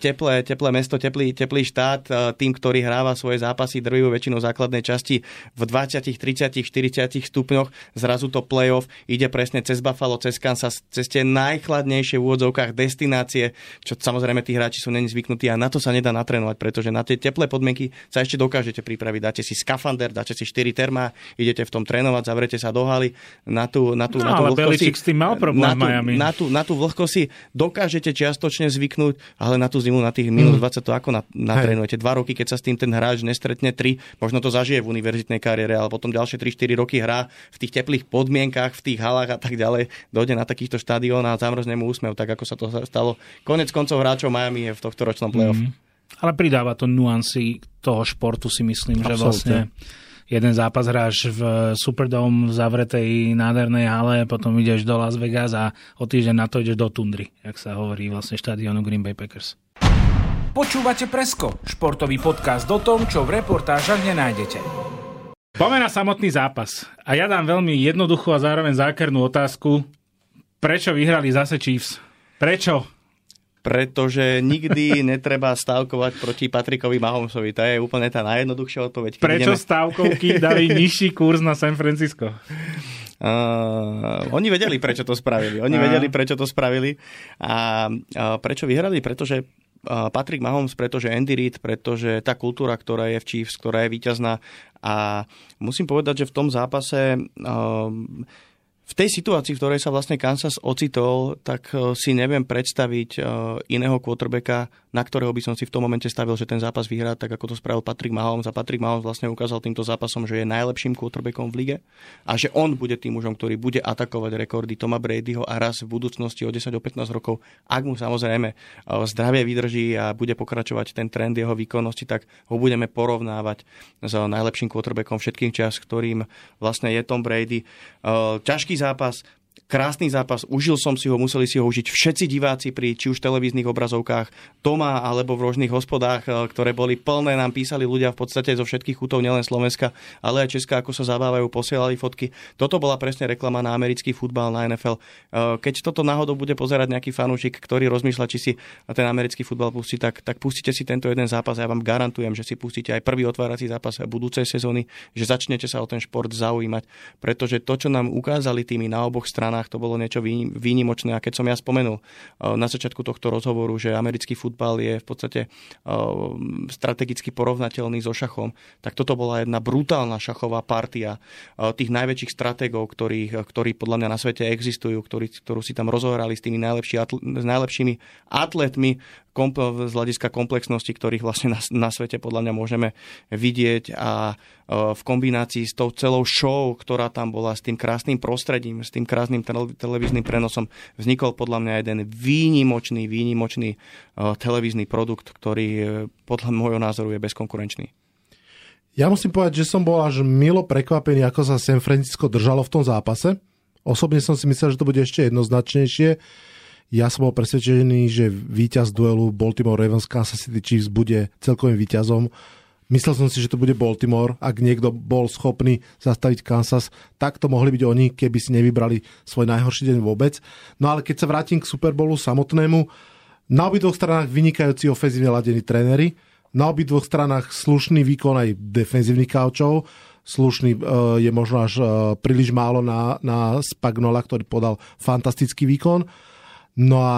teplé, teplé mesto, teplý, teplý štát, uh, tým, ktorý hráva svoje zápasy, drvujú väčšinou základnej časti v 20, 30, 40 stupňoch, zrazu to playoff ide presne cez Buffalo, cez Kansas, cez tie najchladnejšie v úvodzovkách destinácie, čo samozrejme tí hráči sú není zvyknutí a na to sa nedá natrénovať, pretože na tie teplé podmienky sa ešte dokážete pripraviť. Dáte si skafander, dáte si 4 termá, idete v tom trénovať, zavrete sa do haly na tú, na tú, no, na tú ale s tým mal problém na tú, Miami. Na tú, na tú vlhko si dokážete čiastočne zvyknúť, ale na tú zimu, na tých minus 20 to ako natrénujete. Dva roky, keď sa s tým ten hráč nestretne, tri, možno to zažije v univerzitnej kariére, ale potom ďalšie 3-4 roky hrá v tých teplých podmienkach, v tých halách a tak ďalej, dojde na takýchto štadión a zamrzne mu úsmev, tak ako sa to stalo. Konec koncov hráčov Miami je v tohto ročnom playoff. Mm. Ale pridáva to nuancy toho športu si myslím, Absolutne. že vlastne jeden zápas hráš v Superdome v zavretej nádhernej hale, potom ideš do Las Vegas a o týždeň na to ideš do Tundry, jak sa hovorí vlastne štadionu Green Bay Packers. Počúvate Presko, športový podcast o tom, čo v reportážach nenájdete. Poďme na samotný zápas. A ja dám veľmi jednoduchú a zároveň zákernú otázku. Prečo vyhrali zase Chiefs? Prečo? Pretože nikdy *laughs* netreba stavkovať proti Patrikovi Mahomsovi. To je úplne tá najjednoduchšia odpoveď. Prečo ideme... stavkovky dali *laughs* nižší kurz na San Francisco? Uh, oni vedeli, prečo to spravili. Oni uh. vedeli, prečo to spravili. A uh, prečo vyhrali? Pretože Patrick Mahomes, pretože Andy Reid, pretože tá kultúra, ktorá je v Chiefs, ktorá je víťazná. A musím povedať, že v tom zápase uh, v tej situácii, v ktorej sa vlastne Kansas ocitol, tak eh, si neviem predstaviť eh, iného quarterbacka, na ktorého by som si v tom momente stavil, že ten zápas vyhrá, tak ako to spravil Patrick Mahomes. A Patrick Mahomes vlastne ukázal týmto zápasom, že je najlepším quarterbackom v lige a že on bude tým mužom, ktorý bude atakovať rekordy Toma Bradyho a raz v budúcnosti o 10 o 15 rokov, ak mu samozrejme eh, zdravie vydrží a bude pokračovať ten trend jeho výkonnosti, tak ho budeme porovnávať s najlepším quarterbackom všetkých čas, ktorým vlastne je Tom Brady. Ťažký zápas, krásny zápas, užil som si ho, museli si ho užiť všetci diváci pri či už televíznych obrazovkách doma alebo v rožných hospodách, e, ktoré boli plné, nám písali ľudia v podstate zo všetkých chutov, nielen Slovenska, ale aj Česka, ako sa zabávajú, posielali fotky. Toto bola presne reklama na americký futbal, na NFL. Keď toto náhodou bude pozerať nejaký fanúšik, ktorý rozmýšľa, či si ten americký futbal pustí, tak, tak pustite si tento jeden zápas ja vám garantujem, že si pustíte aj prvý otvárací zápas budúcej sezóny, že začnete sa o ten šport zaujímať, pretože to, čo nám ukázali tými na oboch stranách, to bolo niečo výnimočné. A keď som ja spomenul eh, na začiatku tohto rozhovoru, že americký futbal je v podstate eh, strategicky porovnateľný so šachom, tak toto bola jedna brutálna šachová partia eh, tých najväčších stratégov, ktorí, ktorí podľa mňa na svete existujú, ktorí, ktorú si tam rozohrali s tými najlepší, s najlepšími atletmi, z hľadiska komplexnosti, ktorých vlastne na, na svete podľa mňa môžeme vidieť a e, v kombinácii s tou celou show, ktorá tam bola, s tým krásnym prostredím, s tým krásnym televíznym prenosom, vznikol podľa mňa jeden výnimočný, výnimočný e, televízny produkt, ktorý e, podľa môjho názoru je bezkonkurenčný. Ja musím povedať, že som bol až milo prekvapený, ako sa San Francisco držalo v tom zápase. Osobne som si myslel, že to bude ešte jednoznačnejšie ja som bol presvedčený, že víťaz duelu Baltimore Ravens Kansas City Chiefs bude celkovým víťazom. Myslel som si, že to bude Baltimore. Ak niekto bol schopný zastaviť Kansas, tak to mohli byť oni, keby si nevybrali svoj najhorší deň vôbec. No ale keď sa vrátim k Super Bowlu samotnému, na obidvoch stranách vynikajúci ofenzívne ladení tréneri, na obidvoch stranách slušný výkon aj defenzívnych kaučov, slušný e, je možno až e, príliš málo na, na Spagnola, ktorý podal fantastický výkon. No a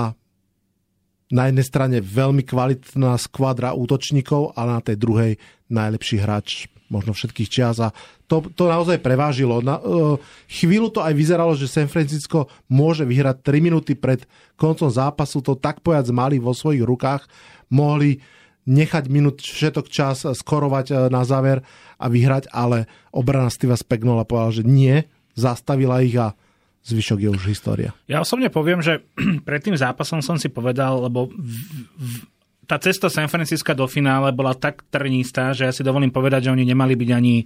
na jednej strane veľmi kvalitná skvadra útočníkov a na tej druhej najlepší hráč možno všetkých čias. A to, to naozaj prevážilo. Na, uh, chvíľu to aj vyzeralo, že San Francisco môže vyhrať 3 minúty pred koncom zápasu, to tak povedať mali vo svojich rukách, mohli nechať minút všetok čas skorovať e, na záver a vyhrať, ale obrana Steva Spagnola povedala, že nie, zastavila ich a zvyšok je už história. Ja osobne poviem, že *clears throat* pred tým zápasom som si povedal, lebo v, v, tá cesta San Francisca do finále bola tak trnistá, že ja si dovolím povedať, že oni nemali byť ani,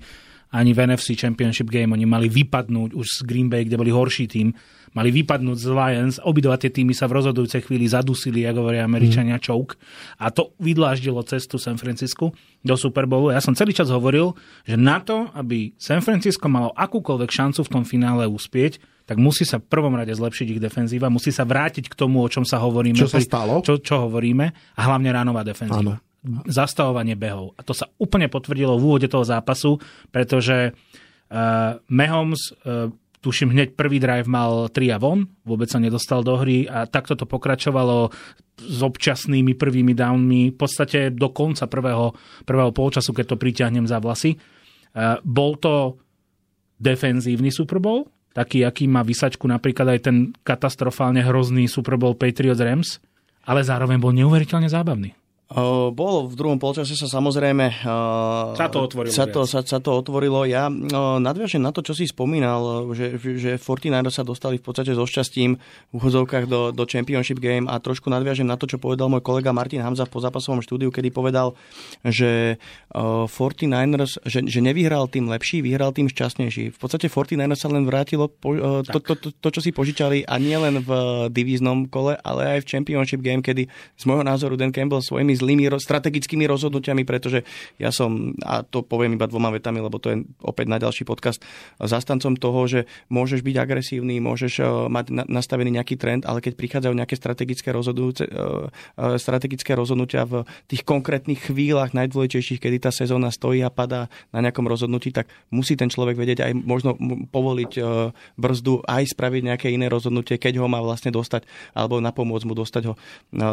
ani v NFC Championship Game. Oni mali vypadnúť už z Green Bay, kde boli horší tým. Mali vypadnúť z Lions. Obidva tie týmy sa v rozhodujúcej chvíli zadusili, ako hovoria Američania, mm. choke. A to vydláždilo cestu San Francisku do Super Bowlu. Ja som celý čas hovoril, že na to, aby San Francisco malo akúkoľvek šancu v tom finále uspieť, tak musí sa v prvom rade zlepšiť ich defenzíva, musí sa vrátiť k tomu, o čom sa hovoríme. Čo sa stalo? Čo, čo hovoríme a hlavne ránová defenzíva. Áno. Zastavovanie behov. A to sa úplne potvrdilo v úvode toho zápasu, pretože uh, Mahomes uh, tuším hneď prvý drive mal 3 a von, vôbec sa nedostal do hry a takto to pokračovalo s občasnými prvými downmi v podstate do konca prvého, prvého polčasu, keď to priťahnem za vlasy. Uh, bol to defenzívny Super Bowl, taký, aký má vysačku napríklad aj ten katastrofálne hrozný Super Bowl Patriots Rams, ale zároveň bol neuveriteľne zábavný. Bolo v druhom polčase sa samozrejme... Sa to otvorilo. Sa to, sa, sa to otvorilo. Ja nadviažem na to, čo si spomínal, že, že 49 sa dostali v podstate so šťastím v úchodzovkách do, do Championship Game a trošku nadviažem na to, čo povedal môj kolega Martin Hamza v pozápasovom štúdiu, kedy povedal, že uh, 49ers, že, že nevyhral tým lepší, vyhral tým šťastnejší. V podstate 49ers sa len vrátilo po, to, to, to, to, čo si požičali a nie len v divíznom kole, ale aj v Championship Game, kedy z môjho názoru Dan Campbell svojimi zlými strategickými rozhodnutiami, pretože ja som, a to poviem iba dvoma vetami, lebo to je opäť na ďalší podcast, zastancom toho, že môžeš byť agresívny, môžeš e, mať nastavený nejaký trend, ale keď prichádzajú nejaké strategické, e, e, strategické rozhodnutia v tých konkrétnych chvíľach najdôležitejších, kedy tá sezóna stojí a padá na nejakom rozhodnutí, tak musí ten človek vedieť aj možno povoliť brzdu, aj spraviť nejaké iné rozhodnutie, keď ho má vlastne dostať, alebo napomôcť mu dostať ho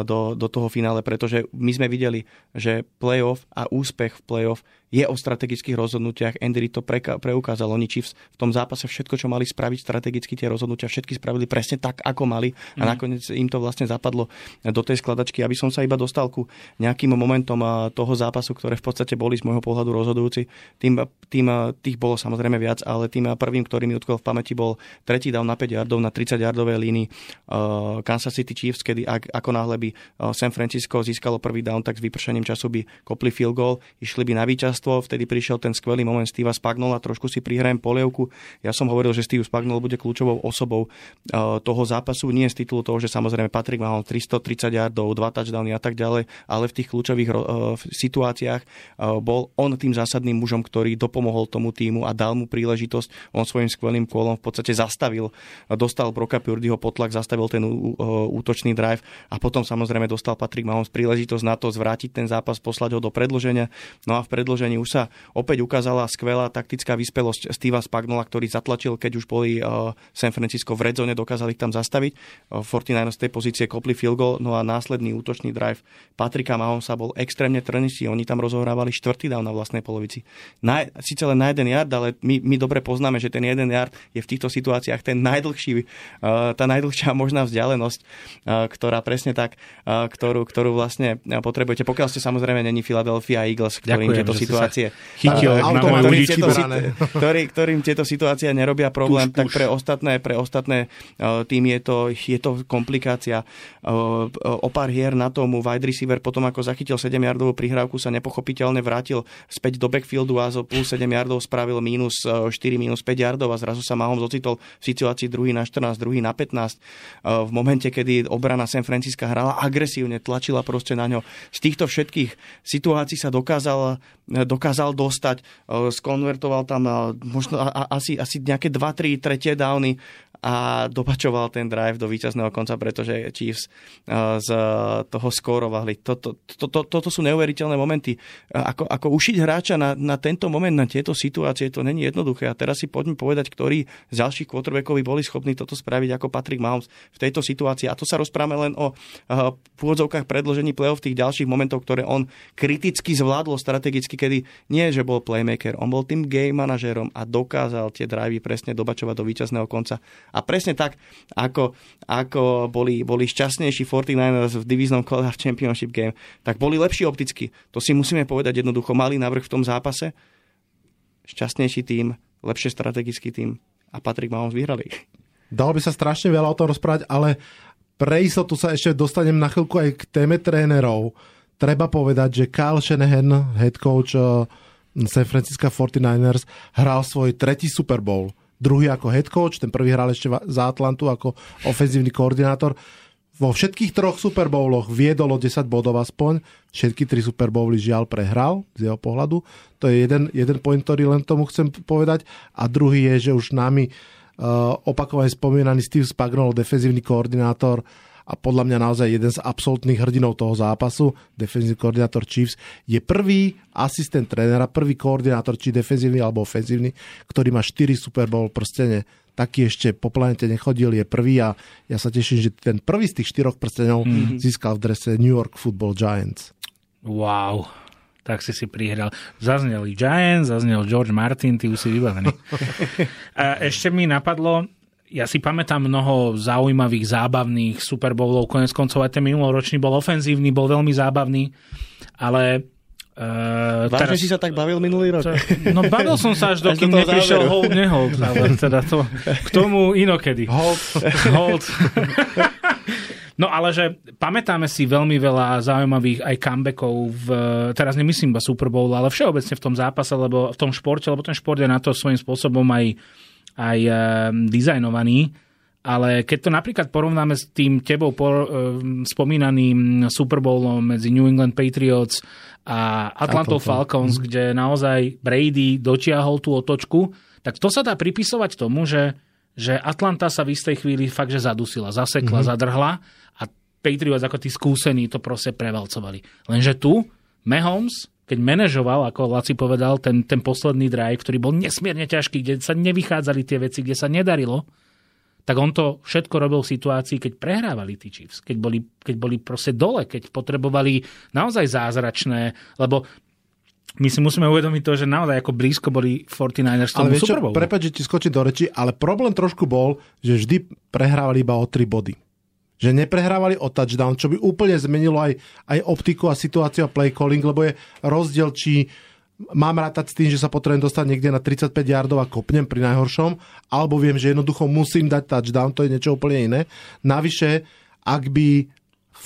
do, do toho finále, pretože my sme videli, že playoff a úspech v playoff je o strategických rozhodnutiach. Andy to preukázal. Oni Chiefs v tom zápase všetko, čo mali spraviť strategicky, tie rozhodnutia všetky spravili presne tak, ako mali a mm. nakoniec im to vlastne zapadlo do tej skladačky. Aby som sa iba dostal ku nejakým momentom toho zápasu, ktoré v podstate boli z môjho pohľadu rozhodujúci. Tým, tým, tých bolo samozrejme viac, ale tým prvým, ktorý mi utkol v pamäti, bol tretí down na 5 yardov na 30 yardovej línii Kansas City Chiefs, kedy ak, ako náhle by San Francisco získalo prvý down, tak s vypršením času by kopli field goal, išli by na víťaz víťazstvo, vtedy prišiel ten skvelý moment Steva Spagnola, trošku si prihrajem polievku. Ja som hovoril, že Steve Spagnol bude kľúčovou osobou toho zápasu, nie z titulu toho, že samozrejme Patrick Mahomes 330 yardov, 2 touchdowny a tak ďalej, ale v tých kľúčových situáciách bol on tým zásadným mužom, ktorý dopomohol tomu týmu a dal mu príležitosť. On svojim skvelým kôlom v podstate zastavil, dostal Broka Purdyho potlak, zastavil ten útočný drive a potom samozrejme dostal Patrick Mahomes príležitosť na to zvrátiť ten zápas, poslať ho do predloženia. No a v predložení už sa opäť ukázala skvelá taktická vyspelosť Steva Spagnola, ktorý zatlačil, keď už boli San Francisco v redzone, dokázali ich tam zastaviť. 49 z tej pozície kopli field goal, no a následný útočný drive Patrika Mahomesa bol extrémne trnistý. Oni tam rozohrávali štvrtý down na vlastnej polovici. Na, síce len na jeden yard, ale my, my dobre poznáme, že ten jeden yard je v týchto situáciách ten najdlhší, tá najdlhšia možná vzdialenosť, ktorá presne tak, ktorú, ktorú vlastne potrebujete. Pokiaľ ste samozrejme není Philadelphia Eagles, ktorým tieto situácie chytil na ktorým, tieto, ktorý, ktorým tieto situácie nerobia problém, tuž, tak pre ostatné, pre ostatné tým je to, je to komplikácia. O pár hier na tomu wide receiver potom ako zachytil 7 yardovú prihrávku sa nepochopiteľne vrátil späť do backfieldu a zo plus 7 yardov spravil minus 4, minus 5 yardov a zrazu sa Mahomes ocitol v situácii druhý na 14, druhý na 15. V momente, kedy obrana San Francisca hrala agresívne, tlačila proste na ňo. Z týchto všetkých situácií sa dokázal, dokázal dostať, skonvertoval tam možno asi, asi nejaké 2-3 tretie downy a dopačoval ten drive do víťazného konca, pretože Chiefs uh, z toho skórovali. Toto, to, to, toto sú neuveriteľné momenty. Ako, ako ušiť hráča na, na tento moment, na tieto situácie, to není jednoduché. A teraz si poďme povedať, ktorí z ďalších quarterbackov boli schopní toto spraviť ako Patrick Mahomes v tejto situácii. A to sa rozprávame len o pôvodzovkách predložení play-off tých ďalších momentov, ktoré on kriticky zvládol strategicky, kedy nie, že bol playmaker, on bol tým game manažérom a dokázal tie drivey presne dobačovať do víťazného konca. A presne tak, ako, ako boli, boli šťastnejší 49ers v divíznom kole v Championship Game, tak boli lepší opticky. To si musíme povedať jednoducho. Mali navrh v tom zápase, šťastnejší tým, lepšie strategický tým a Patrick Mahomes vyhrali. Dalo by sa strašne veľa o tom rozprávať, ale pre istotu sa ešte dostanem na chvíľku aj k téme trénerov. Treba povedať, že Kyle Shanahan, head coach eh, San Francisco 49ers, hral svoj tretí Super Bowl druhý ako head coach, ten prvý hral ešte za Atlantu ako ofenzívny koordinátor. Vo všetkých troch Super Bowloch viedol o 10 bodov aspoň. Všetky tri Super Bowly žiaľ prehral z jeho pohľadu. To je jeden, jeden point, ktorý len tomu chcem povedať. A druhý je, že už nami uh, opakovane spomínaný Steve Spagnol, defenzívny koordinátor, a podľa mňa naozaj jeden z absolútnych hrdinov toho zápasu, defenzívny koordinátor Chiefs, je prvý asistent trénera, prvý koordinátor, či defenzívny alebo ofenzívny, ktorý má 4 Super Bowl prstene taký ešte po planete nechodil, je prvý a ja sa teším, že ten prvý z tých štyroch prstenov mm-hmm. získal v drese New York Football Giants. Wow, tak si si prihral. Zazneli Giants, zaznel George Martin, ty už si vybavený. *laughs* a ešte mi napadlo, ja si pamätám mnoho zaujímavých, zábavných Super Bowlov, konec koncov aj ten minuloročný bol ofenzívny, bol veľmi zábavný, ale Uh, Vážne teraz, si sa tak bavil minulý rok? No bavil som sa až *laughs* dokým do neprišiel hold, nehold. Ale *laughs* teda to, k tomu inokedy. Hold. *laughs* hold. No ale že pamätáme si veľmi veľa zaujímavých aj comebackov v, teraz nemyslím iba Super Bowl, ale všeobecne v tom zápase, lebo v tom športe, lebo ten šport je na to svojím spôsobom aj aj eh, dizajnovaný, ale keď to napríklad porovnáme s tým tebou por, uh, spomínaným Super Bowlom medzi New England Patriots a Atlanta Falcons, mm. kde naozaj Brady dotiahol tú otočku, tak to sa dá pripisovať tomu, že, že Atlanta sa v istej chvíli fakt, že zadusila, zasekla, mm. zadrhla a Patriots ako tí skúsení to proste prevalcovali. Lenže tu Mahomes keď manažoval, ako Laci povedal, ten, ten posledný drive, ktorý bol nesmierne ťažký, kde sa nevychádzali tie veci, kde sa nedarilo, tak on to všetko robil v situácii, keď prehrávali tí Chiefs, keď boli, keď boli proste dole, keď potrebovali naozaj zázračné, lebo my si musíme uvedomiť to, že naozaj ako blízko boli 49ers tomu ale vieš čo, prepáč, že ti skočím do reči, ale problém trošku bol, že vždy prehrávali iba o 3 body že neprehrávali o touchdown, čo by úplne zmenilo aj, aj optiku a situáciu a play calling, lebo je rozdiel, či mám rátať s tým, že sa potrebujem dostať niekde na 35 yardov a kopnem pri najhoršom, alebo viem, že jednoducho musím dať touchdown, to je niečo úplne iné. Navyše, ak by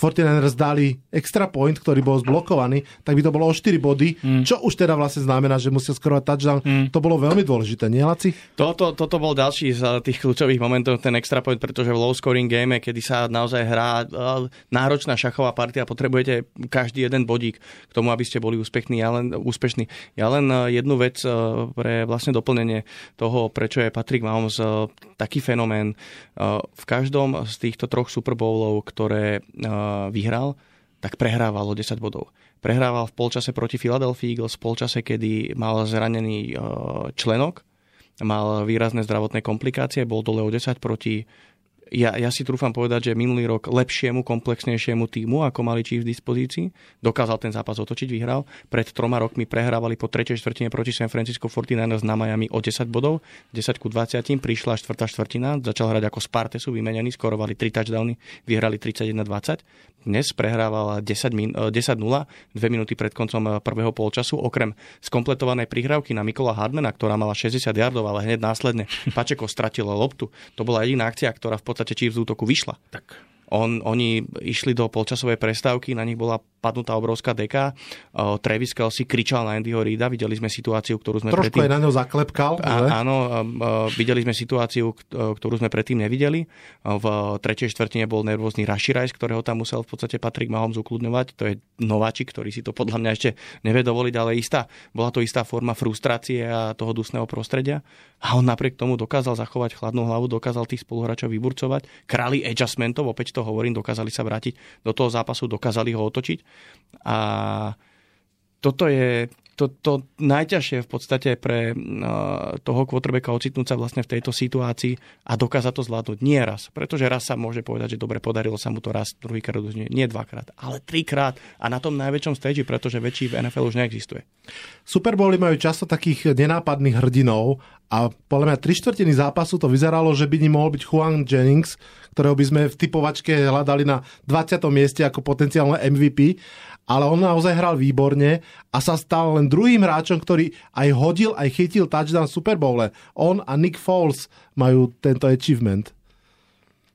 49ers dali extra point, ktorý bol zblokovaný, tak by to bolo o 4 body, mm. čo už teda vlastne znamená, že musia skorovať touchdown. Mm. To bolo veľmi dôležité, nie Laci? Toto, toto bol ďalší z tých kľúčových momentov, ten extra point, pretože v low scoring game, kedy sa naozaj hrá uh, náročná šachová partia, potrebujete každý jeden bodík k tomu, aby ste boli úspešní. Ja len, úspešní. Ja len uh, jednu vec pre vlastne doplnenie toho, prečo je Patrick Mahomes taký fenomén. V každom z týchto troch Super Bowlov, ktoré vyhral, tak prehrával o 10 bodov. Prehrával v polčase proti Philadelphia Eagles, v polčase, kedy mal zranený členok, mal výrazné zdravotné komplikácie, bol dole o 10 proti ja, ja si trúfam povedať, že minulý rok lepšiemu, komplexnejšiemu týmu, ako mali Chiefs v dispozícii, dokázal ten zápas otočiť, vyhral. Pred troma rokmi prehrávali po tretej štvrtine proti San Francisco 49ers na Miami o 10 bodov, 10 ku 20, prišla štvrtá štvrtina, začal hrať ako Sparte, sú vymenení, skorovali 3 touchdowny, vyhrali 31-20. Dnes prehrával 10-0, 2 minúty pred koncom eh, prvého polčasu, okrem skompletovanej prihrávky na Mikola Hardmana, ktorá mala 60 yardov, ale hneď následne Pačeko stratilo loptu. To bola jediná akcia, ktorá v podstate Chiefs z útoku vyšla. Tak. On, oni išli do polčasovej prestávky, na nich bola padnutá obrovská deka. Travis Kelsey kričal na Andyho Reida, videli sme situáciu, ktorú sme Trošku predtým... aj na ňo zaklepkal. A, áno, videli sme situáciu, ktorú sme predtým nevideli. V tretej štvrtine bol nervózny Rashi Rice, ktorého tam musel v podstate Patrick Mahomes ukludňovať. To je nováčik, ktorý si to podľa mňa ešte nevie dovoliť, ale istá, bola to istá forma frustrácie a toho dusného prostredia. A on napriek tomu dokázal zachovať chladnú hlavu, dokázal tých spoluhráčov vyburcovať. Králi adjustmentov, opäť to hovorím, dokázali sa vrátiť do toho zápasu, dokázali ho otočiť. A toto je to, to najťažšie v podstate pre uh, toho quarterbacka ocitnúť sa vlastne v tejto situácii a dokázať to zvládnuť nie raz. Pretože raz sa môže povedať, že dobre, podarilo sa mu to raz, druhýkrát nie, nie dvakrát, ale trikrát a na tom najväčšom stage, pretože väčší v NFL už neexistuje. Super Bowly majú často takých nenápadných hrdinov a podľa mňa tri štvrtiny zápasu to vyzeralo, že by ním mohol byť Juan Jennings, ktorého by sme v typovačke hľadali na 20. mieste ako potenciálne MVP ale on naozaj hral výborne a sa stal len druhým hráčom, ktorý aj hodil, aj chytil touchdown v Super Bowle. On a Nick Foles majú tento achievement.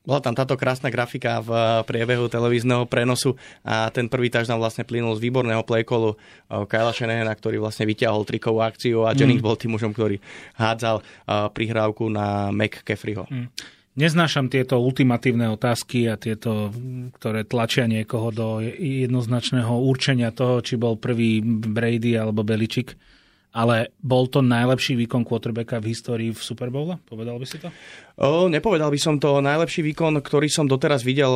Bola tam táto krásna grafika v priebehu televízneho prenosu a ten prvý touchdown vlastne plynul z výborného playcallu eh, Kyla Shanahana, ktorý vlastne vyťahol trikovú akciu a Jennings mm. bol tým mužom, ktorý hádzal eh, prihrávku na McCaffreyho. Mm. Neznášam tieto ultimatívne otázky a tieto, ktoré tlačia niekoho do jednoznačného určenia toho, či bol prvý Brady alebo Beličik. Ale bol to najlepší výkon quarterbacka v histórii v Super Bowle? Povedal by si to? O, nepovedal by som to. Najlepší výkon, ktorý som doteraz videl,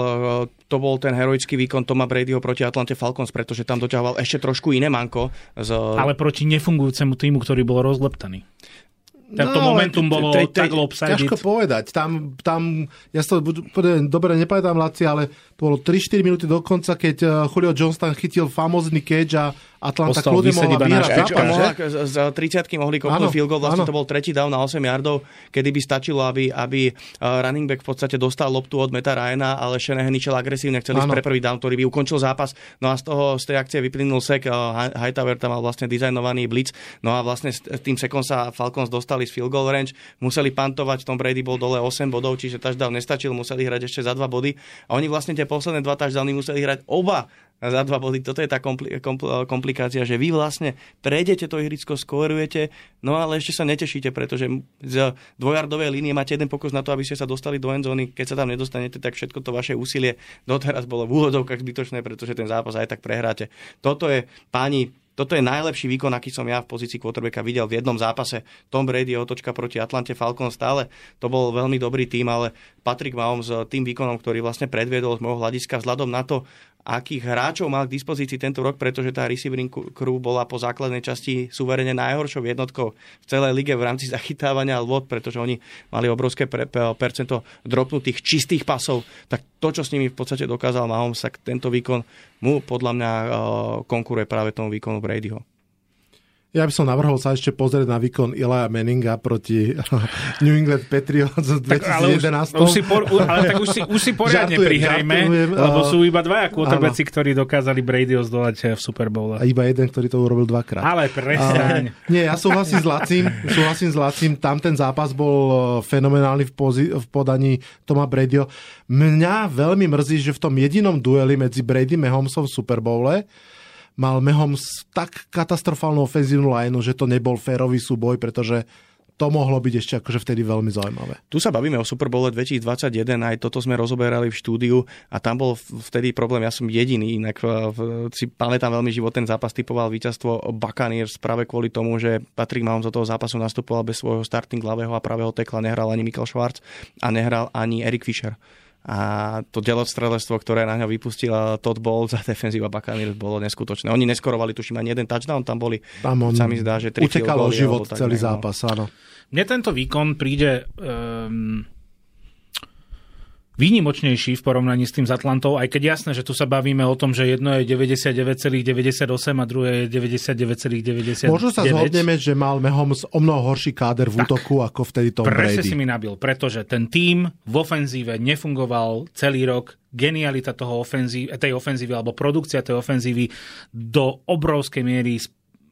to bol ten heroický výkon Toma Bradyho proti Atlante Falcons, pretože tam doťahoval ešte trošku iné manko. Z... Ale proti nefungujúcemu týmu, ktorý bol rozleptaný. Tento no, momentum bolo te, te, tak lopsided. Ťažko povedať. Tam, tam ja to dobre nepamätám, Laci, ale to bolo 3-4 minúty do konca, keď eh, Julio Johnston chytil famózny catch a Atlanta kľudne mohla vyhrať zápas, mohla, Z 30 mohli kopnúť field goal, vlastne áno. to bol tretí down na 8 yardov, kedy by stačilo, aby, aby eh, running back v podstate dostal loptu od Meta Ryana, ale Shanahan išiel agresívne, chceli pre prvý down, ktorý by ukončil zápas. No a z toho, z tej akcie vyplynul sek, eh, Hightower tam mal vlastne dizajnovaný blitz, no a vlastne s tým sekom sa Falcons dostali z field goal range, museli pantovať, Tom Brady bol dole 8 bodov, čiže touchdown nestačil, museli hrať ešte za 2 body. A oni vlastne tie posledné dva touchdowny museli hrať oba za dva body. Toto je tá kompli- kompl- komplikácia, že vy vlastne prejdete to ihrisko, skórujete, no ale ešte sa netešíte, pretože z dvojardovej línie máte jeden pokus na to, aby ste sa dostali do endzóny. Keď sa tam nedostanete, tak všetko to vaše úsilie doteraz bolo v úhodovkách zbytočné, pretože ten zápas aj tak prehráte. Toto je, páni, toto je najlepší výkon, aký som ja v pozícii quarterbacka videl v jednom zápase. Tom Brady otočka proti Atlante Falcons stále. To bol veľmi dobrý tým, ale Patrick Mahomes s tým výkonom, ktorý vlastne predviedol z môjho hľadiska vzhľadom na to, akých hráčov mal k dispozícii tento rok, pretože tá receiving crew bola po základnej časti suverene najhoršou jednotkou v celej lige v rámci *laughs* zachytávania lvot, pretože oni mali obrovské percento dropnutých čistých pasov, tak to, čo s nimi v podstate dokázal Mahomes, tak tento výkon mu podľa mňa uh, konkuruje práve tomu výkonu Bradyho. Ja by som navrhol sa ešte pozrieť na výkon Ilaja Meninga proti *laughs* New England Patriots v 2011. Ale, už, už si por, ale tak už si, už si poriadne žartujem, prihrajme, žartujem, lebo sú iba dvaja quarterbacki, ktorí dokázali Bradyho zdolať v Super Bowl. A iba jeden, ktorý to urobil dvakrát. Ale prestaň. A, nie, ja súhlasím s Lacím, súhlasím s Lacím, tam ten zápas bol e, fenomenálny v, pozi, v podaní Toma Bradyho. Mňa veľmi mrzí, že v tom jedinom dueli medzi Brady a Mahomesom v Super Bowle mal Mehom tak katastrofálnu ofenzívnu lineu, že to nebol férový súboj, pretože to mohlo byť ešte akože vtedy veľmi zaujímavé. Tu sa bavíme o Super Bowl 2021, aj toto sme rozoberali v štúdiu a tam bol vtedy problém, ja som jediný, inak si pamätám veľmi život, ten zápas typoval víťazstvo Buccaneers práve kvôli tomu, že Patrick Mahomes do toho zápasu nastupoval bez svojho starting ľavého a pravého tekla, nehral ani Michael Schwartz a nehral ani Eric Fisher a to delostrelectvo, ktoré na ňo vypustila Todd Bowles a defenzíva Buccaneers bolo neskutočné. Oni neskorovali, tuším, ani jeden touchdown, tam boli, tam on sa mi zdá, že tri utekalo život celý no. zápas, áno. Mne tento výkon príde um, výnimočnejší v porovnaní s tým s Atlantou, aj keď jasné, že tu sa bavíme o tom, že jedno je 99,98 a druhé je 99,99. Možno sa zhodneme, že mal Mahomes o mnoho horší káder v tak, útoku ako vtedy Tom Brady. si mi nabil, pretože ten tým v ofenzíve nefungoval celý rok genialita toho ofenzív, tej ofenzívy alebo produkcia tej ofenzívy do obrovskej miery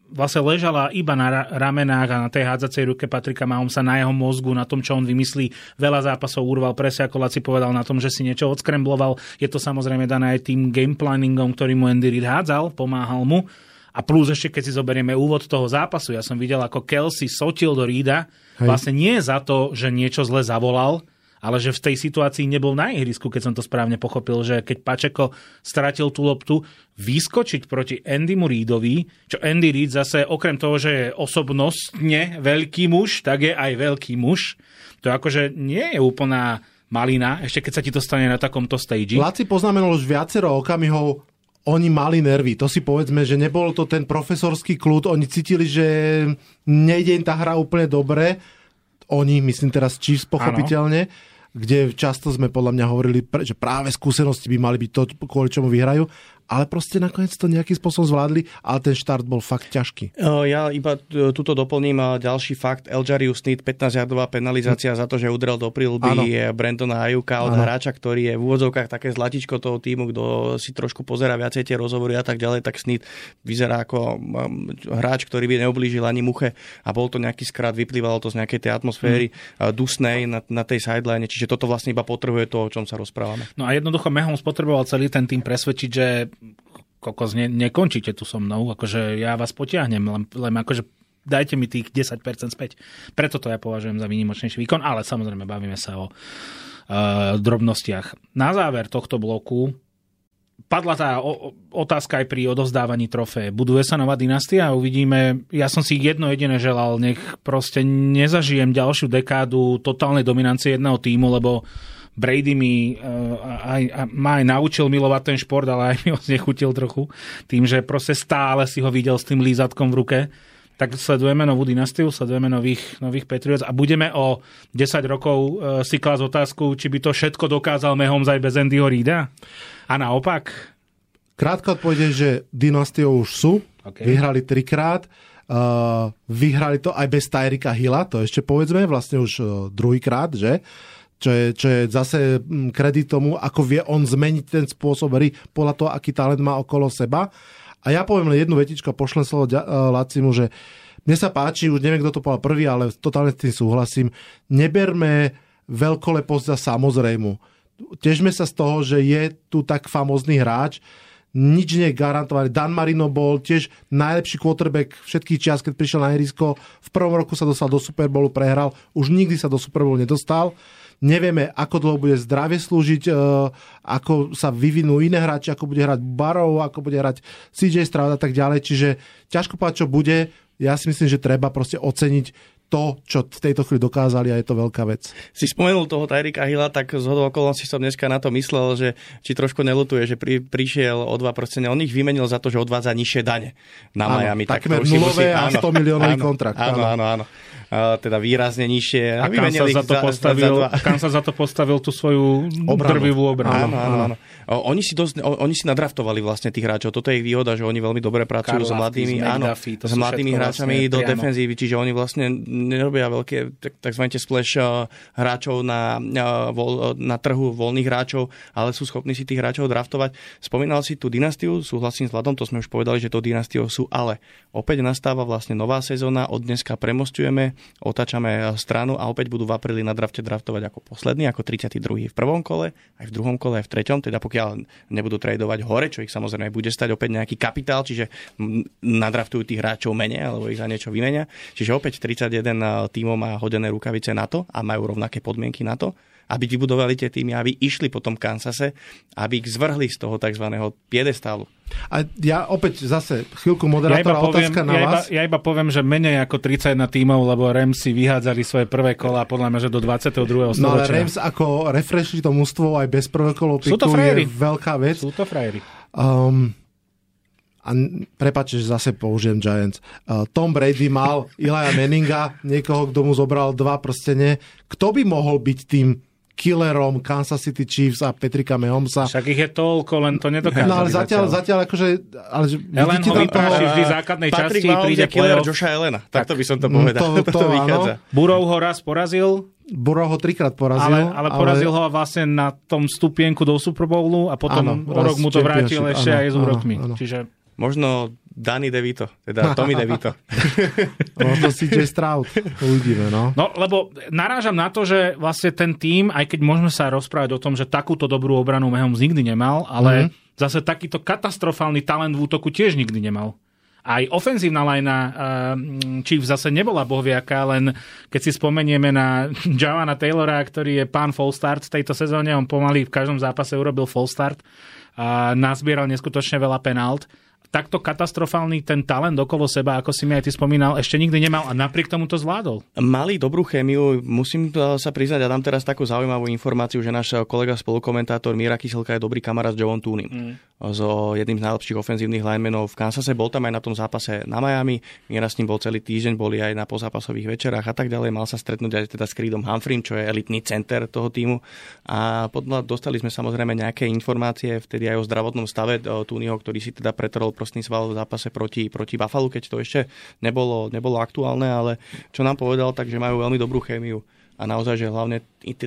vlastne ležala iba na ramenách a na tej hádzacej ruke Patrika Mahomesa, na jeho mozgu, na tom, čo on vymyslí. Veľa zápasov urval, presne ako Laci povedal, na tom, že si niečo odskrembloval. Je to samozrejme dané aj tým game planningom, ktorý mu Andy Reid hádzal, pomáhal mu. A plus ešte, keď si zoberieme úvod toho zápasu, ja som videl, ako Kelsey sotil do Rída, vlastne nie za to, že niečo zle zavolal, ale že v tej situácii nebol na ihrisku, keď som to správne pochopil, že keď Pačeko stratil tú loptu, vyskočiť proti Andymu Reedovi, čo Andy Reid zase okrem toho, že je osobnostne veľký muž, tak je aj veľký muž. To akože nie je úplná malina, ešte keď sa ti to stane na takomto stage. Laci poznamenal už viacero okamihov, oni mali nervy. To si povedzme, že nebol to ten profesorský kľud. Oni cítili, že nejde im tá hra úplne dobre. Oni, myslím teraz Chiefs pochopiteľne. Ano kde často sme podľa mňa hovorili, že práve skúsenosti by mali byť to, kvôli čomu vyhrajú ale proste nakoniec to nejakým spôsobom zvládli, ale ten štart bol fakt ťažký. Ja iba túto doplním ďalší fakt. Elžarius Snit, 15-jardová penalizácia za to, že udrel do prilby Brandona Ajuka od ano. hráča, ktorý je v úvodzovkách také zlatičko toho týmu, kto si trošku pozera viacej tie rozhovory a tak ďalej, tak Snit vyzerá ako hráč, ktorý by neublížil ani muche a bol to nejaký skrát, vyplývalo to z nejakej tej atmosféry hmm. dusnej na, na tej sideline, čiže toto vlastne iba potrebuje to, o čom sa rozprávame. No a jednoducho Mehom spotreboval celý ten tým presvedčiť, že kokos, ne, nekončíte tu so mnou, akože ja vás potiahnem, len, len akože dajte mi tých 10% späť. Preto to ja považujem za výnimočnejší výkon, ale samozrejme bavíme sa o uh, drobnostiach. Na záver tohto bloku padla tá o, otázka aj pri odovzdávaní trofé. Buduje sa nová dynastia uvidíme. Ja som si jedno jediné želal, nech proste nezažijem ďalšiu dekádu totálnej dominancie jedného týmu, lebo Brady mi uh, aj, a, ma aj naučil milovať ten šport, ale aj mi ho znechutil trochu, tým, že proste stále si ho videl s tým lízatkom v ruke. Tak sledujeme novú dynastiu, sledujeme nových, nových Patriots a budeme o 10 rokov uh, si klásť otázku, či by to všetko dokázal Mahomes aj bez Andyho Reida. A naopak? Krátka odpoveď je, že dynastiou už sú. Okay. Vyhrali trikrát. Uh, vyhrali to aj bez Tyrika Hilla, to ešte povedzme, vlastne už uh, druhýkrát, že? Čo je, čo je zase mm, kredit tomu, ako vie on zmeniť ten spôsob hry podľa toho, aký talent má okolo seba. A ja poviem len jednu vetičku a pošlem slovo eh, Lacimu, že mne sa páči, už neviem, kto to povedal prvý, ale totálne s tým súhlasím, neberme veľkoleposť za samozrejmu. Težme sa z toho, že je tu tak famózny hráč, nič nie je garantované. Dan Marino bol tiež najlepší quarterback všetkých čas, keď prišiel na ihrisko. V prvom roku sa dostal do Super Bowlu, prehral. Už nikdy sa do Super Bowlu nedostal. Nevieme, ako dlho bude zdravie slúžiť, e, ako sa vyvinú iné hráči, ako bude hrať Barov, ako bude hrať CJ Stroud a tak ďalej. Čiže ťažko povedať, čo bude. Ja si myslím, že treba proste oceniť to, čo v tejto chvíli dokázali a je to veľká vec. Si spomenul toho Tyrika Hilla, tak z hodou okolností som dneska na to myslel, že či trošku nelutuje, že pri, prišiel o 2%. On ich vymenil za to, že odvádza nižšie dane na áno, Miami. Tak takmer nulové musí, a 100 miliónový kontrakt. Áno, áno, áno. áno teda výrazne nižšie. A, a Kansas, za to za, postavil, za, za Kansas za to postavil tú svoju obranu. drvivú obranu. Áno, áno, áno. Oni si, dosť, oni si nadraftovali vlastne tých hráčov. Toto je ich výhoda, že oni veľmi dobre pracujú s mladými, áno, s mladými hráčami vlastne do priamo. defenzívy, čiže oni vlastne nerobia veľké tzv. splash hráčov na, na trhu voľných hráčov, ale sú schopní si tých hráčov draftovať. Spomínal si tú dynastiu, súhlasím s Vladom, to sme už povedali, že to dynastiou sú, ale opäť nastáva vlastne nová sezóna, od dneska premostujeme otáčame stranu a opäť budú v apríli na drafte draftovať ako posledný, ako 32. v prvom kole, aj v druhom kole, aj v treťom, teda pokiaľ nebudú tradovať hore, čo ich samozrejme bude stať opäť nejaký kapitál, čiže nadraftujú tých hráčov menej alebo ich za niečo vymenia. Čiže opäť 31 tímov má hodené rukavice na to a majú rovnaké podmienky na to aby vybudovali tie týmy, aby išli po tom Kansase, aby ich zvrhli z toho tzv. piedestálu. A ja opäť zase chvíľku moderátora ja poviem, otázka na ja vás. Iba, ja iba poviem, že menej ako 31 tímov, lebo Rams si vyhádzali svoje prvé kola podľa mňa, že do 22. storočia. No ale Rams ako refreshi to mústvo aj bez prvého kolo piku je veľká vec. Sú to frajery. Um, a prepáčte, že zase použijem Giants. Uh, Tom Brady mal Ilaja Meninga, niekoho, kto mu zobral dva prstene. Kto by mohol byť tým killerom Kansas City Chiefs a Petrika Mahomesa. Však ich je toľko, len to nedokážu. No ale zatiaľ, zatiaľ akože... Ale Ellen ho vypráši vždy v základnej Patrick časti, príde killer Joša Elena. Tak to by som to povedal. *laughs* To, to, to vychádza. Burov ho raz porazil, Burrow ho trikrát porazil. Ale, ale porazil ale... ho vlastne na tom stupienku do Super Bowlu a potom áno, rok mu to vrátil ešte áno, aj s úrokmi. Áno. Čiže Možno Danny DeVito, teda Tommy DeVito. *laughs* Možno CJ Stroud, uvidíme, no. No, lebo narážam na to, že vlastne ten tým, aj keď môžeme sa rozprávať o tom, že takúto dobrú obranu Mahomes nikdy nemal, ale mm-hmm. zase takýto katastrofálny talent v útoku tiež nikdy nemal. Aj ofenzívna lajna uh, Chiefs zase nebola bohviaká, len keď si spomenieme na *laughs* Javana Taylora, ktorý je pán full start v tejto sezóne, on pomaly v každom zápase urobil full start a nazbieral neskutočne veľa penált takto katastrofálny ten talent okolo seba, ako si mi aj ty spomínal, ešte nikdy nemal a napriek tomu to zvládol. Mali dobrú chémiu, musím sa priznať a dám teraz takú zaujímavú informáciu, že náš kolega spolukomentátor Mira Kyselka je dobrý kamarát s Jovom Túnim. Mm. So jedným z najlepších ofenzívnych linemenov v Kansase. Bol tam aj na tom zápase na Miami. Mira s ním bol celý týždeň, boli aj na pozápasových večerách a tak ďalej. Mal sa stretnúť aj teda s Creedom Humphreym, čo je elitný center toho týmu. A podľa, dostali sme samozrejme nejaké informácie vtedy aj o zdravotnom stave Túnyho, ktorý si teda pretrol prostný sval v zápase proti, proti Buffalo, keď to ešte nebolo, nebolo aktuálne, ale čo nám povedal, takže majú veľmi dobrú chémiu a naozaj, že hlavne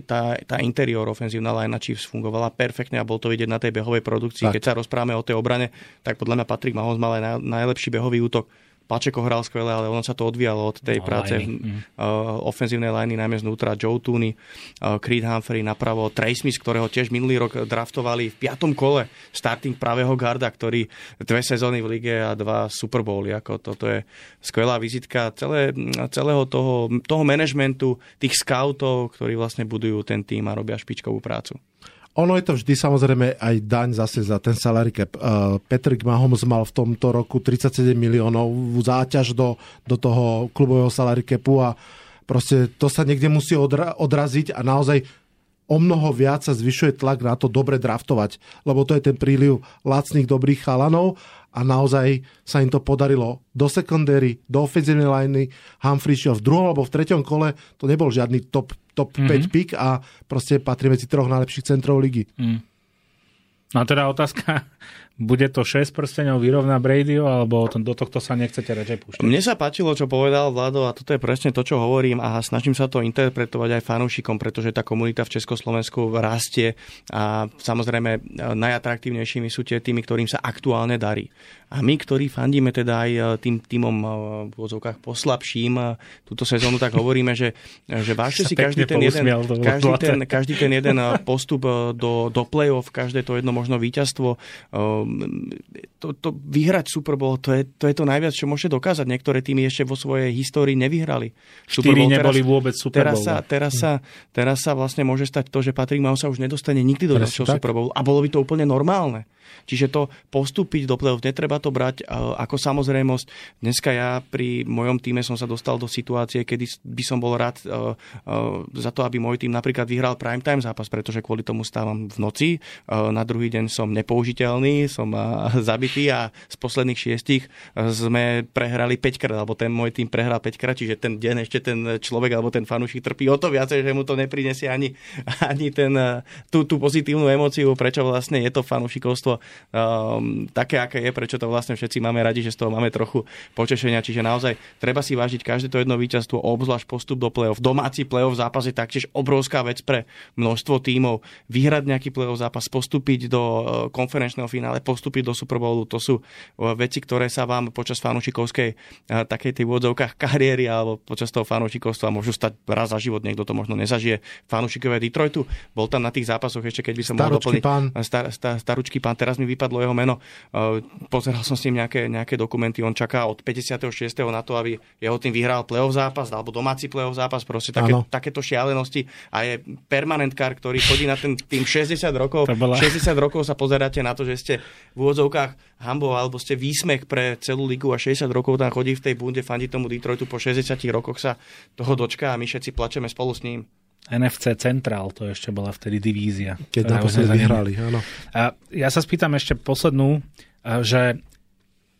tá, tá interior ofenzívna line Chiefs fungovala perfektne a bol to vidieť na tej behovej produkcii. Tak. Keď sa rozprávame o tej obrane, tak podľa mňa Patrick Mahomes mal aj najlepší behový útok Pačeko hral skvele, ale ono sa to odvíjalo od tej no, práce mm. uh, ofenzívnej liney, najmä znútra Joe Tooney, uh, Creed Humphrey napravo, Trace Smith, ktorého tiež minulý rok draftovali v piatom kole starting pravého garda, ktorý dve sezóny v lige a dva Super Bowly. Ako toto je skvelá vizitka celé, celého toho, toho manažmentu, tých scoutov, ktorí vlastne budujú ten tým a robia špičkovú prácu. Ono je to vždy samozrejme aj daň zase za ten salary cap. Uh, Patrick Mahomes mal v tomto roku 37 miliónov záťaž do, do toho klubového salary capu a proste to sa niekde musí odra- odraziť a naozaj o mnoho viac sa zvyšuje tlak na to dobre draftovať, lebo to je ten príliv lacných dobrých chalanov a naozaj sa im to podarilo do secondary, do ofenzívnej liney. Humphrey šiel v druhom alebo v treťom kole, to nebol žiadny top, top mm-hmm. 5 pick a proste patrí medzi troch najlepších centrov ligy. Mm. No a teda otázka, bude to 6 prstenov vyrovná Bradyho, alebo do tohto sa nechcete radšej púšťať? Mne sa páčilo, čo povedal Vlado a toto je presne to, čo hovorím a snažím sa to interpretovať aj fanúšikom, pretože tá komunita v Československu rastie a samozrejme najatraktívnejšími sú tie týmy, ktorým sa aktuálne darí. A my, ktorí fandíme teda aj e, tým týmom e, v vozovkách poslabším e, túto sezónu, tak hovoríme, že, že vážte si každý ten, jeden, každý, ten, každý ten jeden postup do, do play-off, každé to jedno možno víťazstvo. To, to vyhrať Super Bowl, to je, to je to najviac, čo môžete dokázať. Niektoré týmy ešte vo svojej histórii nevyhrali. Super Bowl. neboli teraz, vôbec Super Bowl. Teraz sa, teraz, sa, teraz sa vlastne môže stať to, že Patrick Mahomes sa už nedostane nikdy do ďalšieho Super Bowl. A bolo by to úplne normálne. Čiže to postúpiť do play-off, netreba to brať ako samozrejmosť. Dneska ja pri mojom týme som sa dostal do situácie, kedy by som bol rád za to, aby môj tým napríklad vyhral primetime zápas, pretože kvôli tomu stávam v noci. Na druhý deň som nepoužiteľný, som *laughs* zabitý a z posledných šiestich sme prehrali 5 krát, alebo ten môj tým prehral 5 krát, čiže ten deň ešte ten človek alebo ten fanúšik trpí o to viacej, že mu to neprinesie ani, *laughs* ani ten, tú, tú pozitívnu emóciu, prečo vlastne je to fanúšikovstvo um, také, aké je, prečo to vlastne všetci máme radi, že z toho máme trochu počešenia. Čiže naozaj treba si vážiť každé to jedno víťazstvo, obzvlášť postup do play-off. Domáci play-off zápas je taktiež obrovská vec pre množstvo tímov. Vyhrať nejaký play-off zápas, postúpiť do uh, konferenčného finále, postúpiť do Super Bowlu, to sú uh, veci, ktoré sa vám počas fanúšikovskej uh, takej tej úvodzovkách kariéry alebo počas toho fanúšikovstva môžu stať raz za život, niekto to možno nezažije. Fanúšikové Detroitu, bol tam na tých zápasoch ešte, keď by som mohol doplniť. Pán. Star, star, staručký pán, teraz mi vypadlo jeho meno. Pozeral som s ním nejaké, nejaké dokumenty, on čaká od 56. na to, aby jeho tým vyhral play-off zápas alebo domáci play-off zápas, proste také, takéto šialenosti a je permanentkár, ktorý chodí na ten tým 60 rokov. Bola... 60 rokov sa pozeráte na to, že ste v úvodzovkách hambou alebo ste výsmech pre celú ligu a 60 rokov tam chodí v tej bunde, fandí tomu Detroitu, po 60 rokoch sa toho dočká a my všetci plačeme spolu s ním. NFC Central, to ešte bola vtedy divízia. Keď naposledy vyhrali, áno. A ja sa spýtam ešte poslednú, že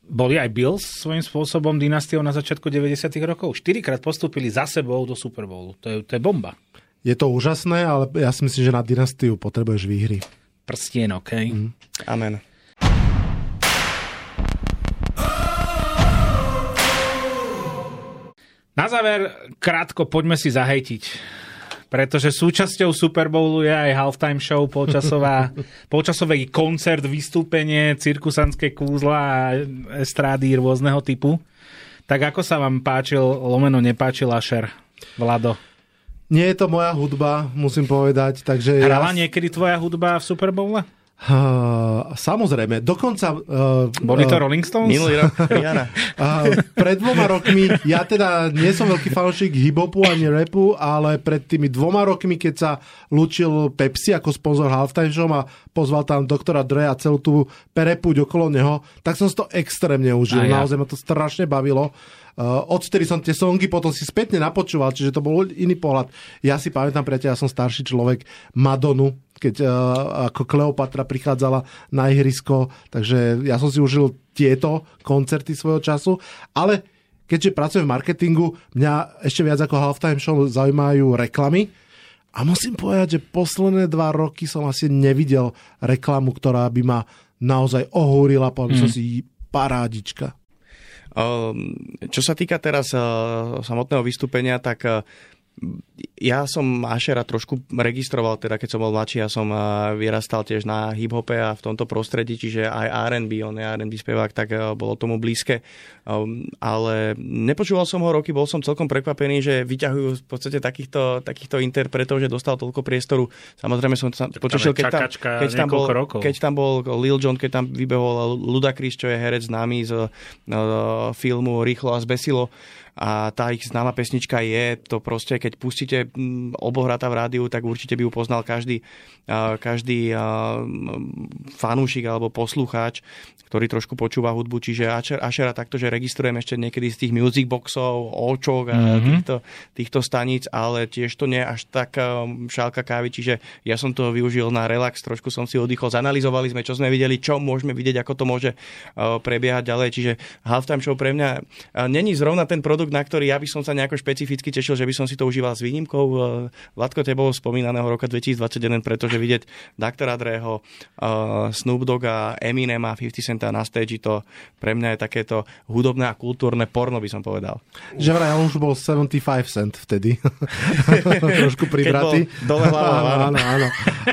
boli aj Bills svojím spôsobom dynastiou na začiatku 90. rokov. Štyrikrát postúpili za sebou do Super Bowlu. To je, to je bomba. Je to úžasné, ale ja si myslím, že na dynastiu potrebuješ výhry. Prstienok, hej? Mm. Amen. Na záver, krátko, poďme si zahejtiť. Pretože súčasťou Super Bowlu je aj halftime show, polčasová, *laughs* polčasový koncert, vystúpenie, cirkusanské kúzla a estrády rôzneho typu. Tak ako sa vám páčil, lomeno nepáčil Asher, Vlado? Nie je to moja hudba, musím povedať. Takže Hrala ja... niekedy tvoja hudba v Super Bowle? Uh, samozrejme, dokonca... Uh, Boli to uh, Rolling Stones? Minulý rok, *laughs* uh, Pred dvoma rokmi, ja teda nie som veľký fanúšik hip-hopu ani rapu, ale pred tými dvoma rokmi, keď sa lúčil Pepsi ako sponzor Halftime Show a pozval tam doktora Dre a celú tú perepúť okolo neho, tak som si to extrémne užil. Ja. Naozaj ma to strašne bavilo. Uh, odtedy som tie songy potom si spätne napočúval, čiže to bol iný pohľad. Ja si pamätám, priateľ, ja som starší človek, Madonu, keď uh, ako Kleopatra prichádzala na ihrisko, takže ja som si užil tieto koncerty svojho času, ale keďže pracujem v marketingu, mňa ešte viac ako halftime show zaujímajú reklamy, a musím povedať, že posledné dva roky som asi nevidel reklamu, ktorá by ma naozaj ohúrila, povedal mm. som si parádička. Ehm, čo sa týka teraz eh, samotného vystúpenia, tak eh, ja som Ašera trošku registroval, teda keď som bol mladší, ja som vyrastal tiež na hip-hope a v tomto prostredí, čiže aj R&B, on je R&B spevák, tak bolo tomu blízke. Um, ale nepočúval som ho roky, bol som celkom prekvapený, že vyťahujú v podstate takýchto, takýchto interpretov, že dostal toľko priestoru. Samozrejme som sa počešil, keď tam, keď, tam bol, rokov. keď tam bol Lil Jon, keď tam vybehol Ludacris, čo je herec známy z uh, filmu Rýchlo a zbesilo a tá ich známa pesnička je to proste, keď pustíte mm, obohrata v rádiu, tak určite by ju poznal každý, každý fanúšik alebo poslucháč, ktorý trošku počúva hudbu, čiže Ašera takto, že registrujem ešte niekedy z tých music boxov, očok a mm-hmm. týchto, týchto staníc, ale tiež to nie až tak šálka kávy, čiže ja som to využil na relax, trošku som si oddychol, zanalizovali sme, čo sme videli, čo môžeme vidieť, ako to môže prebiehať ďalej, čiže halftime show pre mňa není zrovna ten produkt, produkt, na ktorý ja by som sa nejako špecificky tešil, že by som si to užíval s výnimkou uh, Vladko tebou spomínaného roka 2021, pretože vidieť Dr. Dreho, uh, Snoop Dogg a Eminem a 50 Centa na stage, to pre mňa je takéto hudobné a kultúrne porno, by som povedal. Že vraj, on už bol 75 cent vtedy. *laughs* Trošku pribratý. Dole hlavou, áno, áno, áno.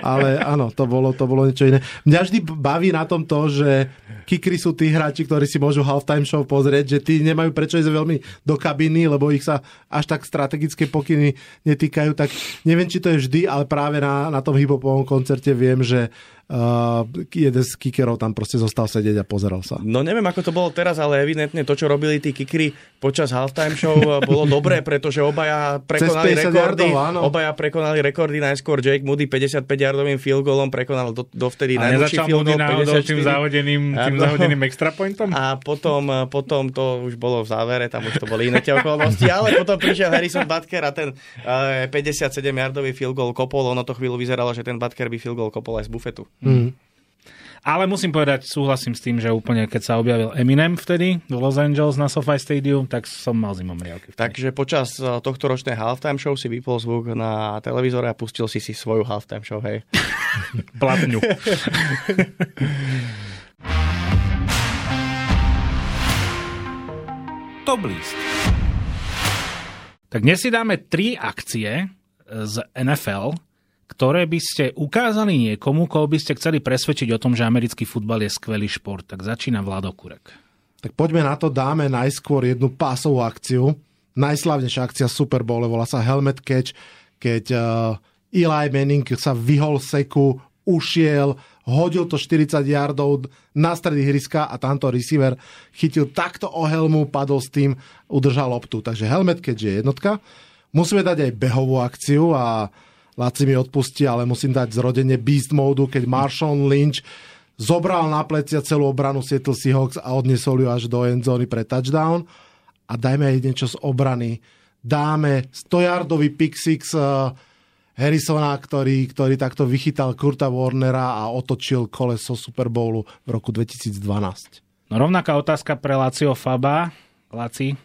Ale áno, to bolo, to bolo niečo iné. Mňa vždy baví na tom to, že kikry sú tí hráči, ktorí si môžu halftime show pozrieť, že tí nemajú prečo ísť veľmi do kabiny, lebo ich sa až tak strategické pokyny netýkajú, tak neviem, či to je vždy, ale práve na, na tom hiphopovom koncerte viem, že uh, jeden z kickerov tam proste zostal sedieť a pozeral sa. No neviem, ako to bolo teraz, ale evidentne to, čo robili tí kikry počas halftime show, *laughs* bolo dobré, pretože obaja prekonali rekordy. Yardov, obaja prekonali rekordy, najskôr Jake Moody 55-yardovým field goalom prekonal do, dovtedy a najlepší field goal 54. tým zahodeným, tým no, zahodeným extra pointom? A potom, potom to už bolo v závere, tam už to boli iné tie okolnosti, ale potom prišiel Harrison Butker a ten uh, 57-yardový field goal kopol, ono to chvíľu vyzeralo, že ten Butker by field goal kopol aj z bufetu. Mm. Ale musím povedať, súhlasím s tým, že úplne keď sa objavil Eminem vtedy v Los Angeles na SoFi Stadium, tak som mal zimom riavky. Takže počas eh, tohto ročnej halftime show si vypol zvuk na televízore a pustil si si svoju halftime show, hej? *laughs* Platňu. *laughs* Top list. Tak dnes si dáme tri akcie z NFL, ktoré by ste ukázali niekomu, koho by ste chceli presvedčiť o tom, že americký futbal je skvelý šport. Tak začína Vlado Kurek. Tak poďme na to, dáme najskôr jednu pásovú akciu. Najslavnejšia akcia Super Bowl volá sa Helmet Catch, keď uh, Eli Manning sa vyhol seku, ušiel, hodil to 40 yardov na stredy hryska a tamto receiver chytil takto o helmu, padol s tým, udržal loptu. Takže helmet, keďže je jednotka. Musíme dať aj behovú akciu a Laci mi odpustí, ale musím dať zrodenie Beast Modu, keď Marshawn Lynch zobral na plecia celú obranu Seattle Seahawks a odnesol ju až do endzóny pre touchdown. A dajme aj niečo z obrany. Dáme 100-yardový pick six uh, Harrisona, ktorý, ktorý takto vychytal Kurta Warnera a otočil koleso Super Bowlu v roku 2012. No rovnaká otázka pre Lacio Faba. Laci?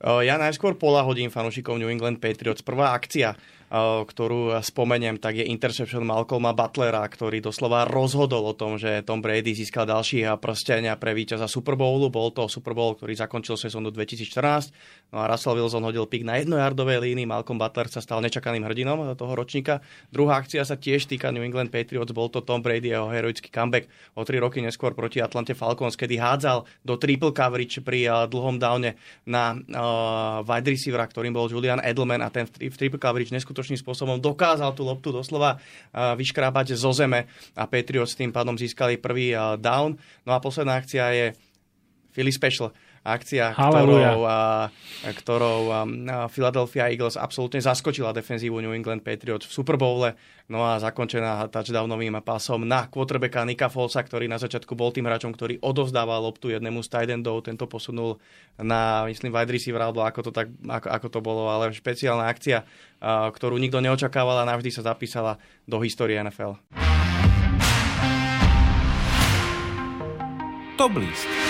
Ja najskôr polahodím fanúšikov New England Patriots. Prvá akcia ktorú spomeniem, tak je interception Malcolma Butlera, ktorý doslova rozhodol o tom, že Tom Brady získal ďalší prstenia pre víťaza Super Bowlu. Bol to Super Bowl, ktorý zakončil sezónu 2014. No a Russell Wilson hodil pik na jednojardovej línii, Malcolm Butler sa stal nečakaným hrdinom toho ročníka. Druhá akcia sa tiež týka New England Patriots, bol to Tom Brady jeho heroický comeback o tri roky neskôr proti Atlante Falcons, kedy hádzal do triple coverage pri dlhom downe na uh, wide receivera, ktorým bol Julian Edelman a ten v triple coverage neskôr neskutočným spôsobom dokázal tú loptu doslova vyškrábať zo zeme a Patriots tým pádom získali prvý down. No a posledná akcia je Philly Special akcia, ktorou, a, ktorou a, Philadelphia Eagles absolútne zaskočila defenzívu New England Patriots v Super Bowle, no a zakončená touchdownovým pasom na quarterbacka Nika Folsa, ktorý na začiatku bol tým hráčom, ktorý odovzdával loptu jednému z tight endov, tento posunul na, myslím, wide receiver, alebo ako to, tak, ako, ako to bolo, ale špeciálna akcia, a, ktorú nikto neočakával a navždy sa zapísala do histórie NFL. Top list.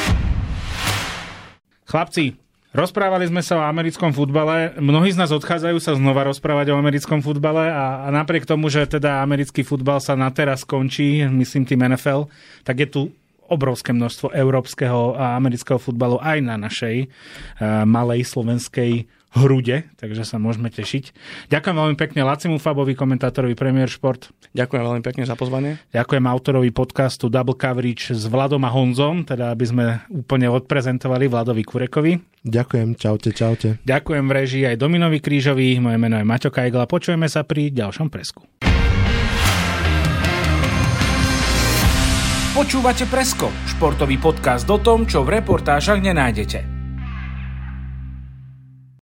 Chlapci, Rozprávali sme sa o americkom futbale. Mnohí z nás odchádzajú sa znova rozprávať o americkom futbale a, a napriek tomu, že teda americký futbal sa na teraz končí, myslím tým NFL, tak je tu obrovské množstvo európskeho a amerického futbalu aj na našej uh, malej slovenskej hrude, takže sa môžeme tešiť. Ďakujem veľmi pekne Lacimu Fabovi, komentátorovi Premier Sport. Ďakujem veľmi pekne za pozvanie. Ďakujem autorovi podcastu Double Coverage s Vladom a Honzom, teda aby sme úplne odprezentovali Vladovi Kurekovi. Ďakujem, čaute, čaute. Ďakujem v režii aj Dominovi Krížovi, moje meno je Maťo Kajgla, počujeme sa pri ďalšom presku. Počúvate Presko, športový podcast o tom, čo v reportážach nenájdete.